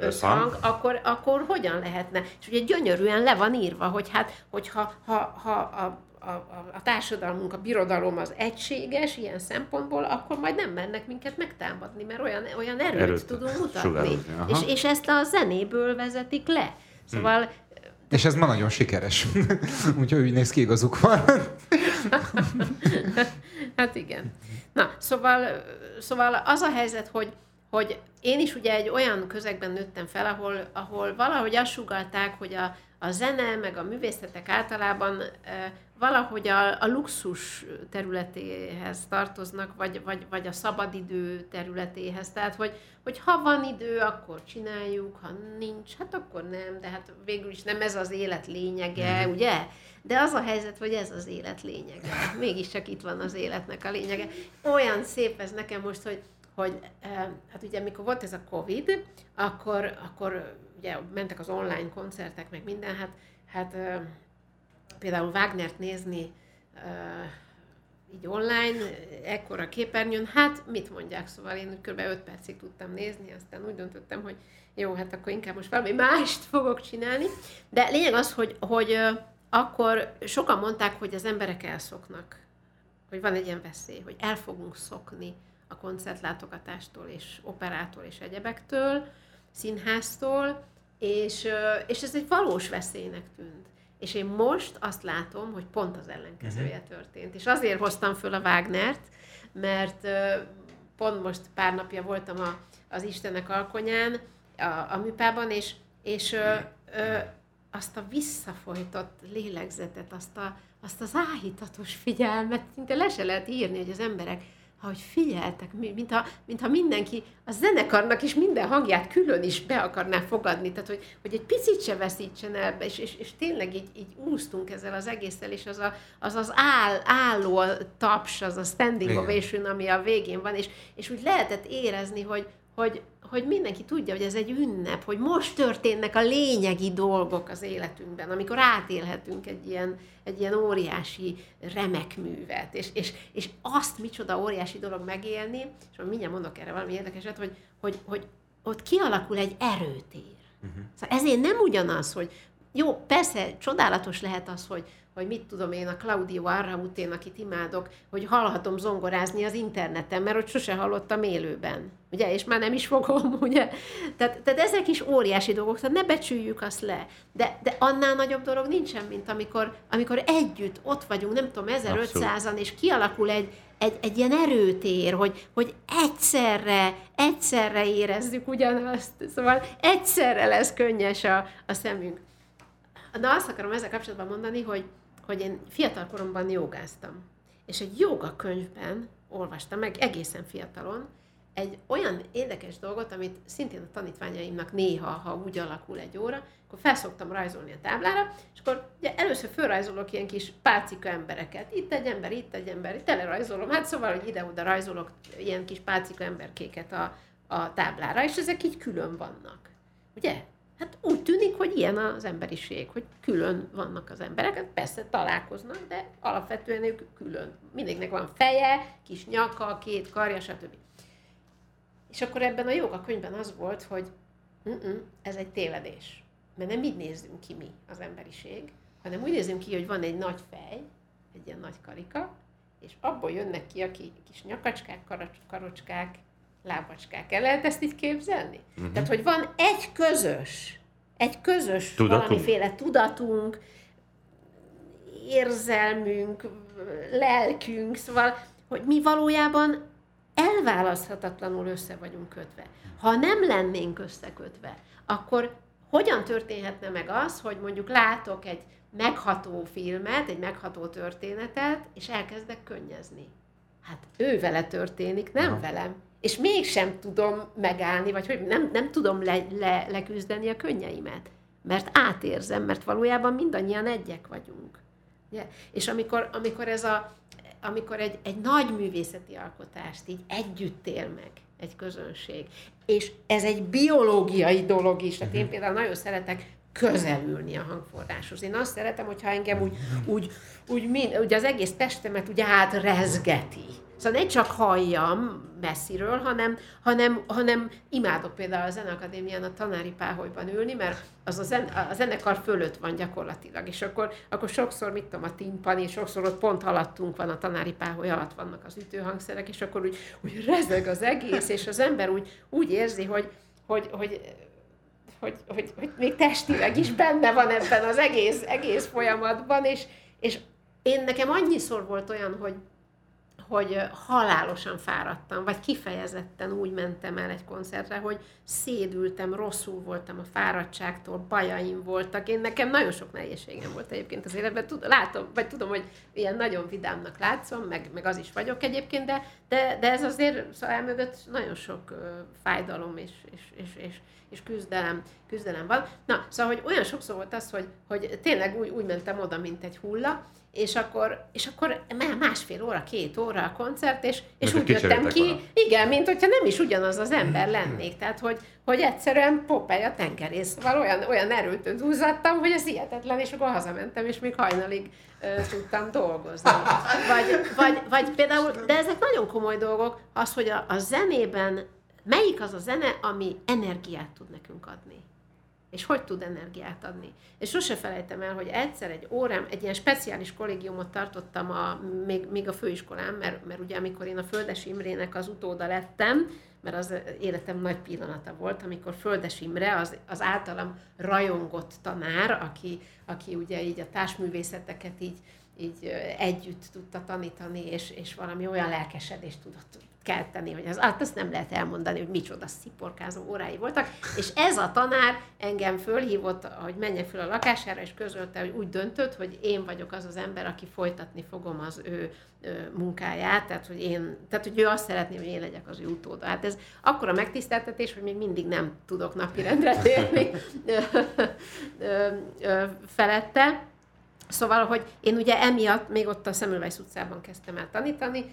összhang, akkor, akkor hogyan lehetne? És ugye gyönyörűen le van írva, hogy hát, hogyha ha, ha a a, a, a társadalmunk, a birodalom az egységes ilyen szempontból, akkor majd nem mennek minket megtámadni, mert olyan, olyan erőt, erőt tudunk mutatni. És, és ezt a zenéből vezetik le. Szóval hmm. És ez ma nagyon sikeres. Úgyhogy úgy néz ki, igazuk van. hát igen. Na, szóval, szóval az a helyzet, hogy, hogy én is ugye egy olyan közegben nőttem fel, ahol, ahol valahogy azt sugalták, hogy a, a zene, meg a művészetek általában valahogy a, a luxus területéhez tartoznak, vagy, vagy, vagy a szabadidő területéhez. Tehát, hogy, hogy ha van idő, akkor csináljuk, ha nincs, hát akkor nem, de hát végül is nem ez az élet lényege, mm. ugye? De az a helyzet, hogy ez az élet lényege. Mégiscsak itt van az életnek a lényege. Olyan szép ez nekem most, hogy, hogy hát ugye amikor volt ez a Covid, akkor, akkor ugye mentek az online koncertek, meg minden, hát, hát például Wagnert nézni így online, ekkora képernyőn, hát mit mondják, szóval én kb. 5 percig tudtam nézni, aztán úgy döntöttem, hogy jó, hát akkor inkább most valami mást fogok csinálni. De lényeg az, hogy, hogy akkor sokan mondták, hogy az emberek elszoknak, hogy van egy ilyen veszély, hogy el fogunk szokni a koncertlátogatástól és operától és egyebektől, színháztól, és, és ez egy valós veszélynek tűnt. És én most azt látom, hogy pont az ellenkezője uh-huh. történt. És azért hoztam föl a Wagnert, mert pont most pár napja voltam a, az Istenek alkonyán, a, a műpában, és, és ö, ö, azt a visszafolytott lélegzetet, azt, a, azt az áhítatos figyelmet, szinte le se lehet írni, hogy az emberek hogy figyeltek, mintha, mintha mindenki a zenekarnak is minden hangját külön is be akarná fogadni, tehát hogy, hogy egy picit se veszítsen el, és, és, és tényleg így, így úsztunk ezzel az egésszel, és az az, az, az áll, álló a taps, az a standing Igen. ovation, ami a végén van, és, és úgy lehetett érezni, hogy, hogy, hogy mindenki tudja, hogy ez egy ünnep, hogy most történnek a lényegi dolgok az életünkben, amikor átélhetünk egy ilyen, egy ilyen óriási remek művet, és, és, és azt micsoda óriási dolog megélni, és mindjárt mondok erre valami érdekeset, hogy, hogy, hogy ott kialakul egy erőtér. Uh-huh. Szóval ezért nem ugyanaz, hogy jó, persze csodálatos lehet az, hogy, hogy mit tudom én, a Claudio Arrautén, akit imádok, hogy hallhatom zongorázni az interneten, mert hogy sose hallottam élőben. Ugye, és már nem is fogom, ugye? Tehát, tehát ezek is óriási dolgok, tehát ne becsüljük azt le. De, de annál nagyobb dolog nincsen, mint amikor, amikor együtt ott vagyunk, nem tudom, 1500-an, és kialakul egy, egy, egy ilyen erőtér, hogy, hogy egyszerre, egyszerre érezzük ugyanazt, szóval egyszerre lesz könnyes a, a szemünk. Na azt akarom ezzel kapcsolatban mondani, hogy, hogy én fiatal koromban jogáztam. És egy joga könyvben olvastam meg egészen fiatalon, egy olyan érdekes dolgot, amit szintén a tanítványaimnak néha, ha úgy alakul egy óra, akkor felszoktam rajzolni a táblára, és akkor ugye először felrajzolok ilyen kis pálcika embereket. Itt egy ember, itt egy ember, itt rajzolom. Hát szóval, hogy ide-oda rajzolok ilyen kis pálcika emberkéket a, a táblára, és ezek így külön vannak. Ugye? Hát úgy tűnik, hogy ilyen az emberiség, hogy külön vannak az emberek, hát persze találkoznak, de alapvetően ők külön. Mindegynek van feje, kis nyaka, két karja, stb. És akkor ebben a joga könyvben az volt, hogy ez egy tévedés. Mert nem így nézzünk ki mi, az emberiség, hanem úgy nézünk ki, hogy van egy nagy fej, egy ilyen nagy karika, és abból jönnek ki a kis nyakacskák, karocskák, lábacskák. El lehet ezt így képzelni? Uh-huh. Tehát, hogy van egy közös, egy közös tudatunk. valamiféle tudatunk, érzelmünk, lelkünk, szóval, hogy mi valójában elválaszthatatlanul össze vagyunk kötve. Ha nem lennénk összekötve, akkor hogyan történhetne meg az, hogy mondjuk látok egy megható filmet, egy megható történetet, és elkezdek könnyezni? Hát ő vele történik, nem Aha. velem. És mégsem tudom megállni, vagy hogy nem, nem tudom le, le, leküzdeni a könnyeimet. Mert átérzem, mert valójában mindannyian egyek vagyunk. Yeah. És amikor, amikor ez a, amikor egy, egy nagy művészeti alkotást így együtt él meg egy közönség, és ez egy biológiai dolog is, tehát én mhm. például nagyon szeretek közelülni a hangforráshoz. Én azt szeretem, hogyha engem úgy, úgy, úgy, úgy, úgy az egész testemet úgy átrezgeti Szóval ne csak halljam messziről, hanem, hanem, hanem imádok például a Zeneakadémián a tanári páholyban ülni, mert az a, zen, a zenekar fölött van gyakorlatilag, és akkor, akkor sokszor, mit tudom, a timpani, sokszor ott pont haladtunk van, a tanári páholy alatt vannak az ütőhangszerek, és akkor úgy, úgy rezeg az egész, és az ember úgy, úgy érzi, hogy, hogy, hogy hogy, hogy, hogy még testileg is benne van ebben az egész, egész folyamatban, és, és én nekem annyiszor volt olyan, hogy, hogy halálosan fáradtam, vagy kifejezetten úgy mentem el egy koncertre, hogy szédültem, rosszul voltam a fáradtságtól, bajaim voltak. Én nekem nagyon sok nehézségem volt egyébként az életben. Tud, látom, vagy tudom, hogy ilyen nagyon vidámnak látszom, meg, meg az is vagyok egyébként, de, de, de ez azért szóval mögött nagyon sok uh, fájdalom és, és, és, és, és küzdelem, küzdelem van. Na, szóval, hogy olyan sokszor volt az, hogy, hogy tényleg úgy, úgy mentem oda, mint egy hulla, és akkor, és akkor másfél óra, két óra a koncert, és, és úgy jöttem ki, volna. igen, mint hogyha nem is ugyanaz az ember lennék. Tehát, hogy, hogy egyszerűen Popeye a tengerész, szóval olyan, olyan erőt húzattam, hogy ez hihetetlen, és akkor hazamentem, és még hajnalig uh, tudtam dolgozni. Vagy, vagy, vagy például, de ezek nagyon komoly dolgok, az, hogy a, a zenében melyik az a zene, ami energiát tud nekünk adni és hogy tud energiát adni. És sose felejtem el, hogy egyszer egy órám, egy ilyen speciális kollégiumot tartottam a, még, még a főiskolán, mert, mert ugye amikor én a Földes Imrének az utóda lettem, mert az életem nagy pillanata volt, amikor Földes Imre, az, az általam rajongott tanár, aki, aki ugye így a társművészeteket így, így együtt tudta tanítani, és, és valami olyan lelkesedést tudott kelteni, hogy az, hát azt nem lehet elmondani, hogy micsoda sziporkázó órái voltak, és ez a tanár engem fölhívott, hogy menjek föl a lakására, és közölte, hogy úgy döntött, hogy én vagyok az az ember, aki folytatni fogom az ő, munkáját, tehát hogy, én, tehát hogy ő azt szeretné, hogy én legyek az ő utóda. Hát ez akkora megtiszteltetés, hogy még mindig nem tudok napirendre térni felette. Szóval, hogy én ugye emiatt még ott a Szemülvejsz utcában kezdtem el tanítani,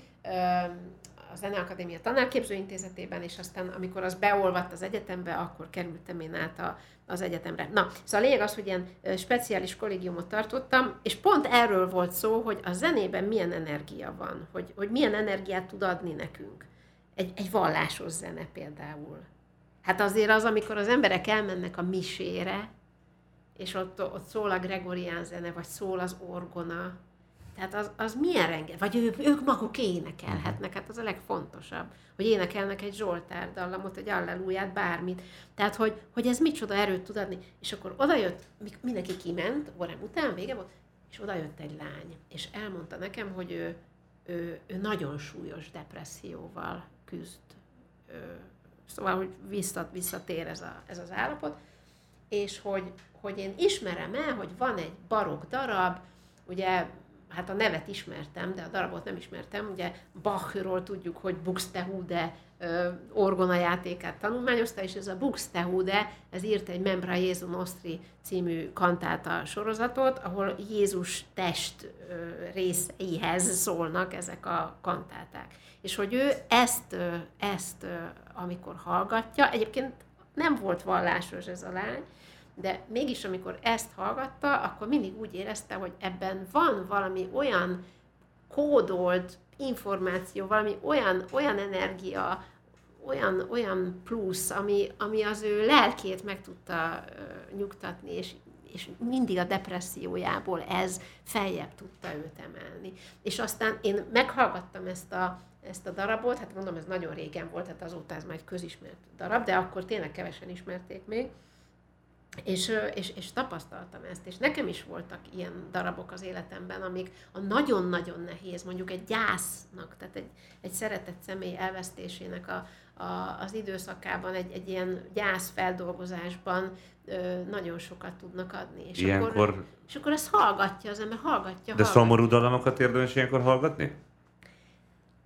a Zeneakadémia tanárképzőintézetében, és aztán amikor az beolvadt az egyetembe, akkor kerültem én át a, az egyetemre. Na, szóval a lényeg az, hogy ilyen speciális kollégiumot tartottam, és pont erről volt szó, hogy a zenében milyen energia van, hogy, hogy milyen energiát tud adni nekünk. Egy, egy vallásos zene például. Hát azért az, amikor az emberek elmennek a misére, és ott, ott szól a gregorián zene, vagy szól az orgona, tehát az, az milyen renge, vagy ő, ők maguk énekelhetnek, hát az a legfontosabb, hogy énekelnek egy Zsoltár dallamot, egy Alleluját, bármit. Tehát, hogy, hogy ez micsoda erőt tud adni. És akkor odajött, mindenki kiment, órám után, vége volt, és odajött egy lány, és elmondta nekem, hogy ő, ő, ő nagyon súlyos depresszióval küzd. Szóval, hogy visszat, visszatér ez, a, ez az állapot, és hogy, hogy én ismerem el, hogy van egy barok darab, ugye hát a nevet ismertem, de a darabot nem ismertem. Ugye Bachról tudjuk, hogy Buxtehude orgona játékát tanulmányozta, és ez a Buxtehude, ez írt egy Membra Jézu Nostri című kantáta sorozatot, ahol Jézus test részeihez szólnak ezek a kantáták. És hogy ő ezt, ezt amikor hallgatja, egyébként nem volt vallásos ez a lány, de mégis amikor ezt hallgatta, akkor mindig úgy érezte, hogy ebben van valami olyan kódolt információ, valami olyan, olyan energia, olyan, olyan plusz, ami, ami az ő lelkét meg tudta uh, nyugtatni, és, és mindig a depressziójából ez feljebb tudta őt emelni. És aztán én meghallgattam ezt a, ezt a darabot, hát mondom, ez nagyon régen volt, tehát azóta ez már egy közismert darab, de akkor tényleg kevesen ismerték még, és, és, és tapasztaltam ezt, és nekem is voltak ilyen darabok az életemben, amik a nagyon-nagyon nehéz, mondjuk egy gyásznak, tehát egy, egy szeretett személy elvesztésének a, a, az időszakában, egy, egy ilyen gyászfeldolgozásban ö, nagyon sokat tudnak adni. És ilyenkor... akkor, és akkor ezt hallgatja az ember, hallgatja, De hallgatja. szomorú dalomokat érdemes ilyenkor hallgatni?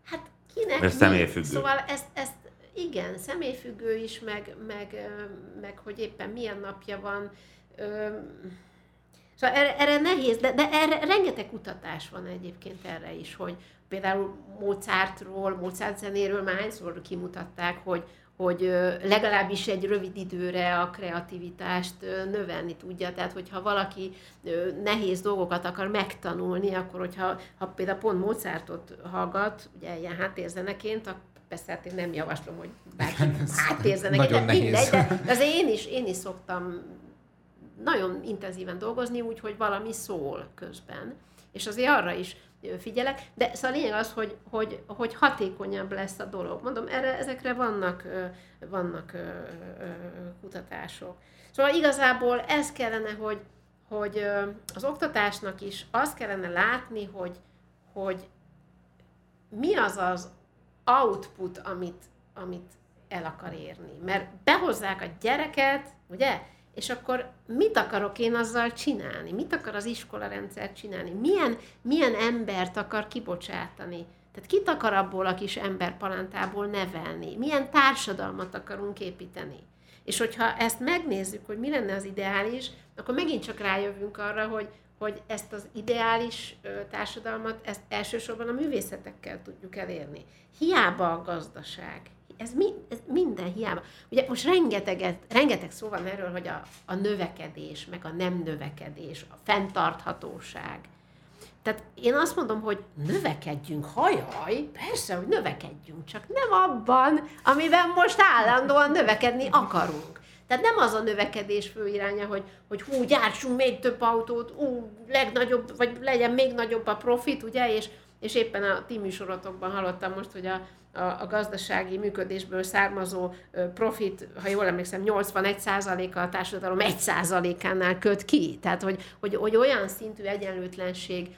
Hát kinek Ez személyfüggő. Szóval ezt, ezt igen, személyfüggő is, meg, meg, meg hogy éppen milyen napja van. Szóval erre, erre nehéz, de, de erre rengeteg kutatás van egyébként erre is, hogy például Mozartról, Mozart zenéről már hányszor kimutatták, hogy, hogy legalábbis egy rövid időre a kreativitást növelni tudja. Tehát, hogyha valaki nehéz dolgokat akar megtanulni, akkor hogyha ha például pont Mozartot hallgat, ugye ilyen háttérzeneként, persze hát én nem javaslom, hogy bárki háttérzenek, Nagyon de nehéz. mindegy, de azért én is, én is szoktam nagyon intenzíven dolgozni, úgy, hogy valami szól közben. És azért arra is figyelek, de szóval a lényeg az, hogy, hogy, hogy hatékonyabb lesz a dolog. Mondom, erre, ezekre vannak, vannak kutatások. Szóval igazából ez kellene, hogy, hogy az oktatásnak is azt kellene látni, hogy, hogy mi az az output, amit, amit el akar érni. Mert behozzák a gyereket, ugye? És akkor mit akarok én azzal csinálni? Mit akar az iskola rendszer csinálni? Milyen, milyen embert akar kibocsátani? Tehát kit akar abból a kis emberpalántából nevelni? Milyen társadalmat akarunk építeni? És hogyha ezt megnézzük, hogy mi lenne az ideális, akkor megint csak rájövünk arra, hogy, hogy ezt az ideális társadalmat, ezt elsősorban a művészetekkel tudjuk elérni. Hiába a gazdaság. Ez, mi, ez minden hiába. Ugye most rengeteget, rengeteg szó van erről, hogy a, a növekedés, meg a nem növekedés, a fenntarthatóság. Tehát én azt mondom, hogy növekedjünk, hajaj, persze, hogy növekedjünk, csak nem abban, amiben most állandóan növekedni akarunk. Tehát nem az a növekedés fő iránya, hogy, hogy hú, gyártsunk még több autót, ú, legnagyobb, vagy legyen még nagyobb a profit, ugye, és, és éppen a ti műsorotokban hallottam most, hogy a, a, a gazdasági működésből származó profit, ha jól emlékszem, 81%-a a társadalom 1%-ánál köt ki. Tehát, hogy, hogy, hogy olyan szintű egyenlőtlenség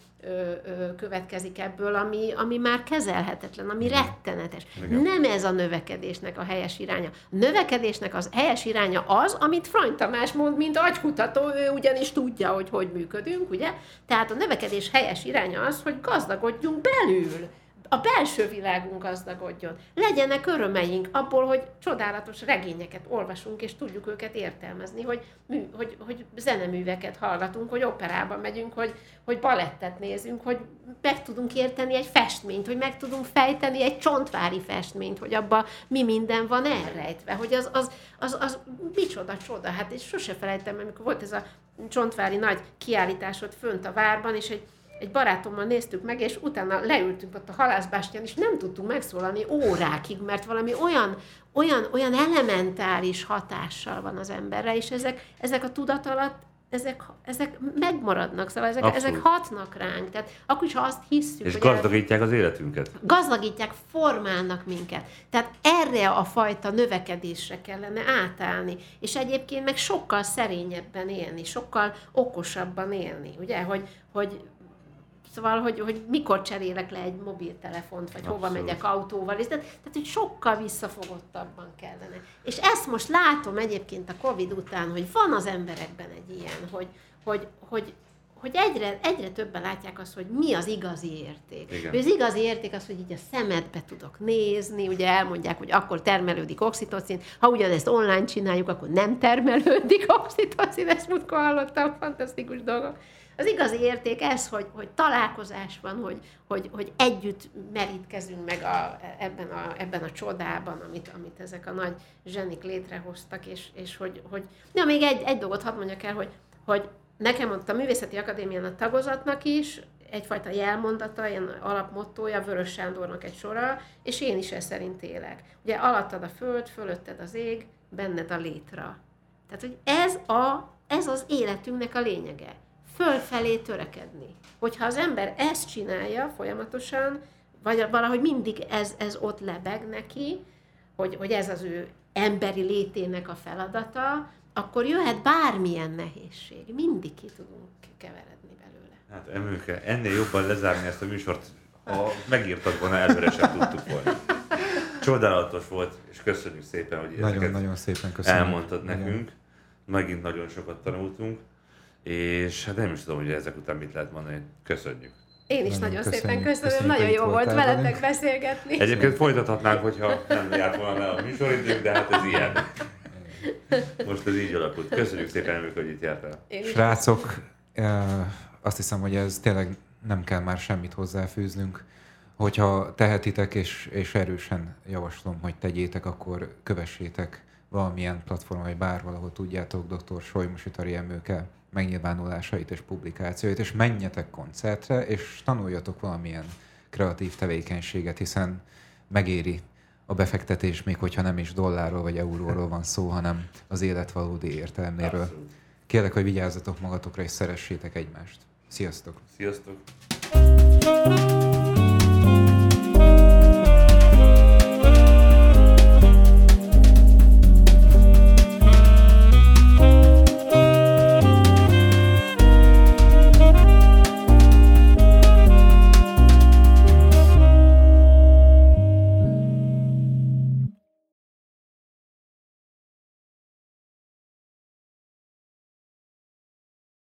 következik ebből, ami, ami már kezelhetetlen, ami rettenetes. Igen. Nem ez a növekedésnek a helyes iránya. A növekedésnek az helyes iránya az, amit Frany Tamás mond, mint agykutató, ő ugyanis tudja, hogy hogy működünk, ugye? Tehát a növekedés helyes iránya az, hogy gazdagodjunk belül a belső világunk gazdagodjon. Legyenek örömeink abból, hogy csodálatos regényeket olvasunk, és tudjuk őket értelmezni, hogy, mű, hogy, hogy zeneműveket hallgatunk, hogy operába megyünk, hogy, hogy balettet nézünk, hogy meg tudunk érteni egy festményt, hogy meg tudunk fejteni egy csontvári festményt, hogy abban mi minden van elrejtve, hogy az, az, az, az micsoda csoda. Hát és sose felejtem, amikor volt ez a csontvári nagy kiállításod fönt a várban, és egy egy barátommal néztük meg, és utána leültünk ott a halászbástyán, és nem tudtunk megszólalni órákig, mert valami olyan, olyan, olyan elementáris hatással van az emberre, és ezek, ezek a tudat alatt ezek, ezek megmaradnak, szóval ezek, Abszolút. ezek hatnak ránk. Tehát akkor is, ha azt hisszük, És hogy gazdagítják az életünket. gazdagítják, formálnak minket. Tehát erre a fajta növekedésre kellene átállni. És egyébként meg sokkal szerényebben élni, sokkal okosabban élni. Ugye, hogy, hogy Szóval, hogy, hogy mikor cserélek le egy mobiltelefont, vagy hova Abszolút. megyek autóval, és tehát, tehát, hogy sokkal visszafogottabban kellene. És ezt most látom egyébként a Covid után, hogy van az emberekben egy ilyen, hogy, hogy, hogy, hogy egyre, egyre többen látják azt, hogy mi az igazi érték. Igen. Az igazi érték az, hogy így a szemedbe tudok nézni, ugye elmondják, hogy akkor termelődik oxitocin, ha ugyanezt online csináljuk, akkor nem termelődik oxitocin, ezt múltkor hallottam, fantasztikus dolgok. Az igazi érték ez, hogy, hogy találkozás van, hogy, hogy, hogy együtt merítkezünk meg a, ebben, a, ebben a csodában, amit, amit ezek a nagy zsenik létrehoztak, és, és hogy, hogy... Ja, még egy, egy dolgot hadd mondjak el, hogy, hogy nekem ott a Művészeti Akadémián a tagozatnak is egyfajta jelmondata, ilyen alapmottója, Vörös Sándornak egy sora, és én is ez szerint élek. Ugye alattad a föld, fölötted az ég, benned a létra. Tehát, hogy ez, a, ez az életünknek a lényege. Fölfelé törekedni. Hogyha az ember ezt csinálja folyamatosan, vagy valahogy mindig ez, ez ott lebeg neki, hogy, hogy ez az ő emberi létének a feladata, akkor jöhet bármilyen nehézség. Mindig ki tudunk keveredni belőle. Hát Emőke, ennél jobban lezárni ezt a műsort, ha megírtad volna, előre sem tudtuk volna. Csodálatos volt, és köszönjük szépen, hogy ezeket Nagyon-nagyon szépen köszönöm. elmondtad Igen. nekünk. Megint nagyon sokat tanultunk, és hát nem is tudom, hogy ezek után mit lehet mondani. Köszönjük. Én is Nagyon nagyon, szépen köszönöm, Köszönjük, nagyon jó volt veletek velünk. beszélgetni. Egyébként folytathatnánk, hogyha nem járt volna le a műsoridőnk, de hát ez ilyen. Most ez így alakult. Köszönjük szépen, Emőke, hogy itt jártál. Srácok, azt hiszem, hogy ez tényleg nem kell már semmit hozzáfűznünk. Hogyha tehetitek, és, és erősen javaslom, hogy tegyétek, akkor kövessétek valamilyen platformon, vagy bárhol, ahol tudjátok dr. Solymosi Tari Emőke megnyilvánulásait és publikációit, és menjetek koncertre, és tanuljatok valamilyen kreatív tevékenységet, hiszen megéri a befektetés, még hogyha nem is dollárról vagy euróról van szó, hanem az élet valódi értelméről. Abszolút. Kérlek, hogy vigyázzatok magatokra, és szeressétek egymást. Sziasztok! Sziasztok!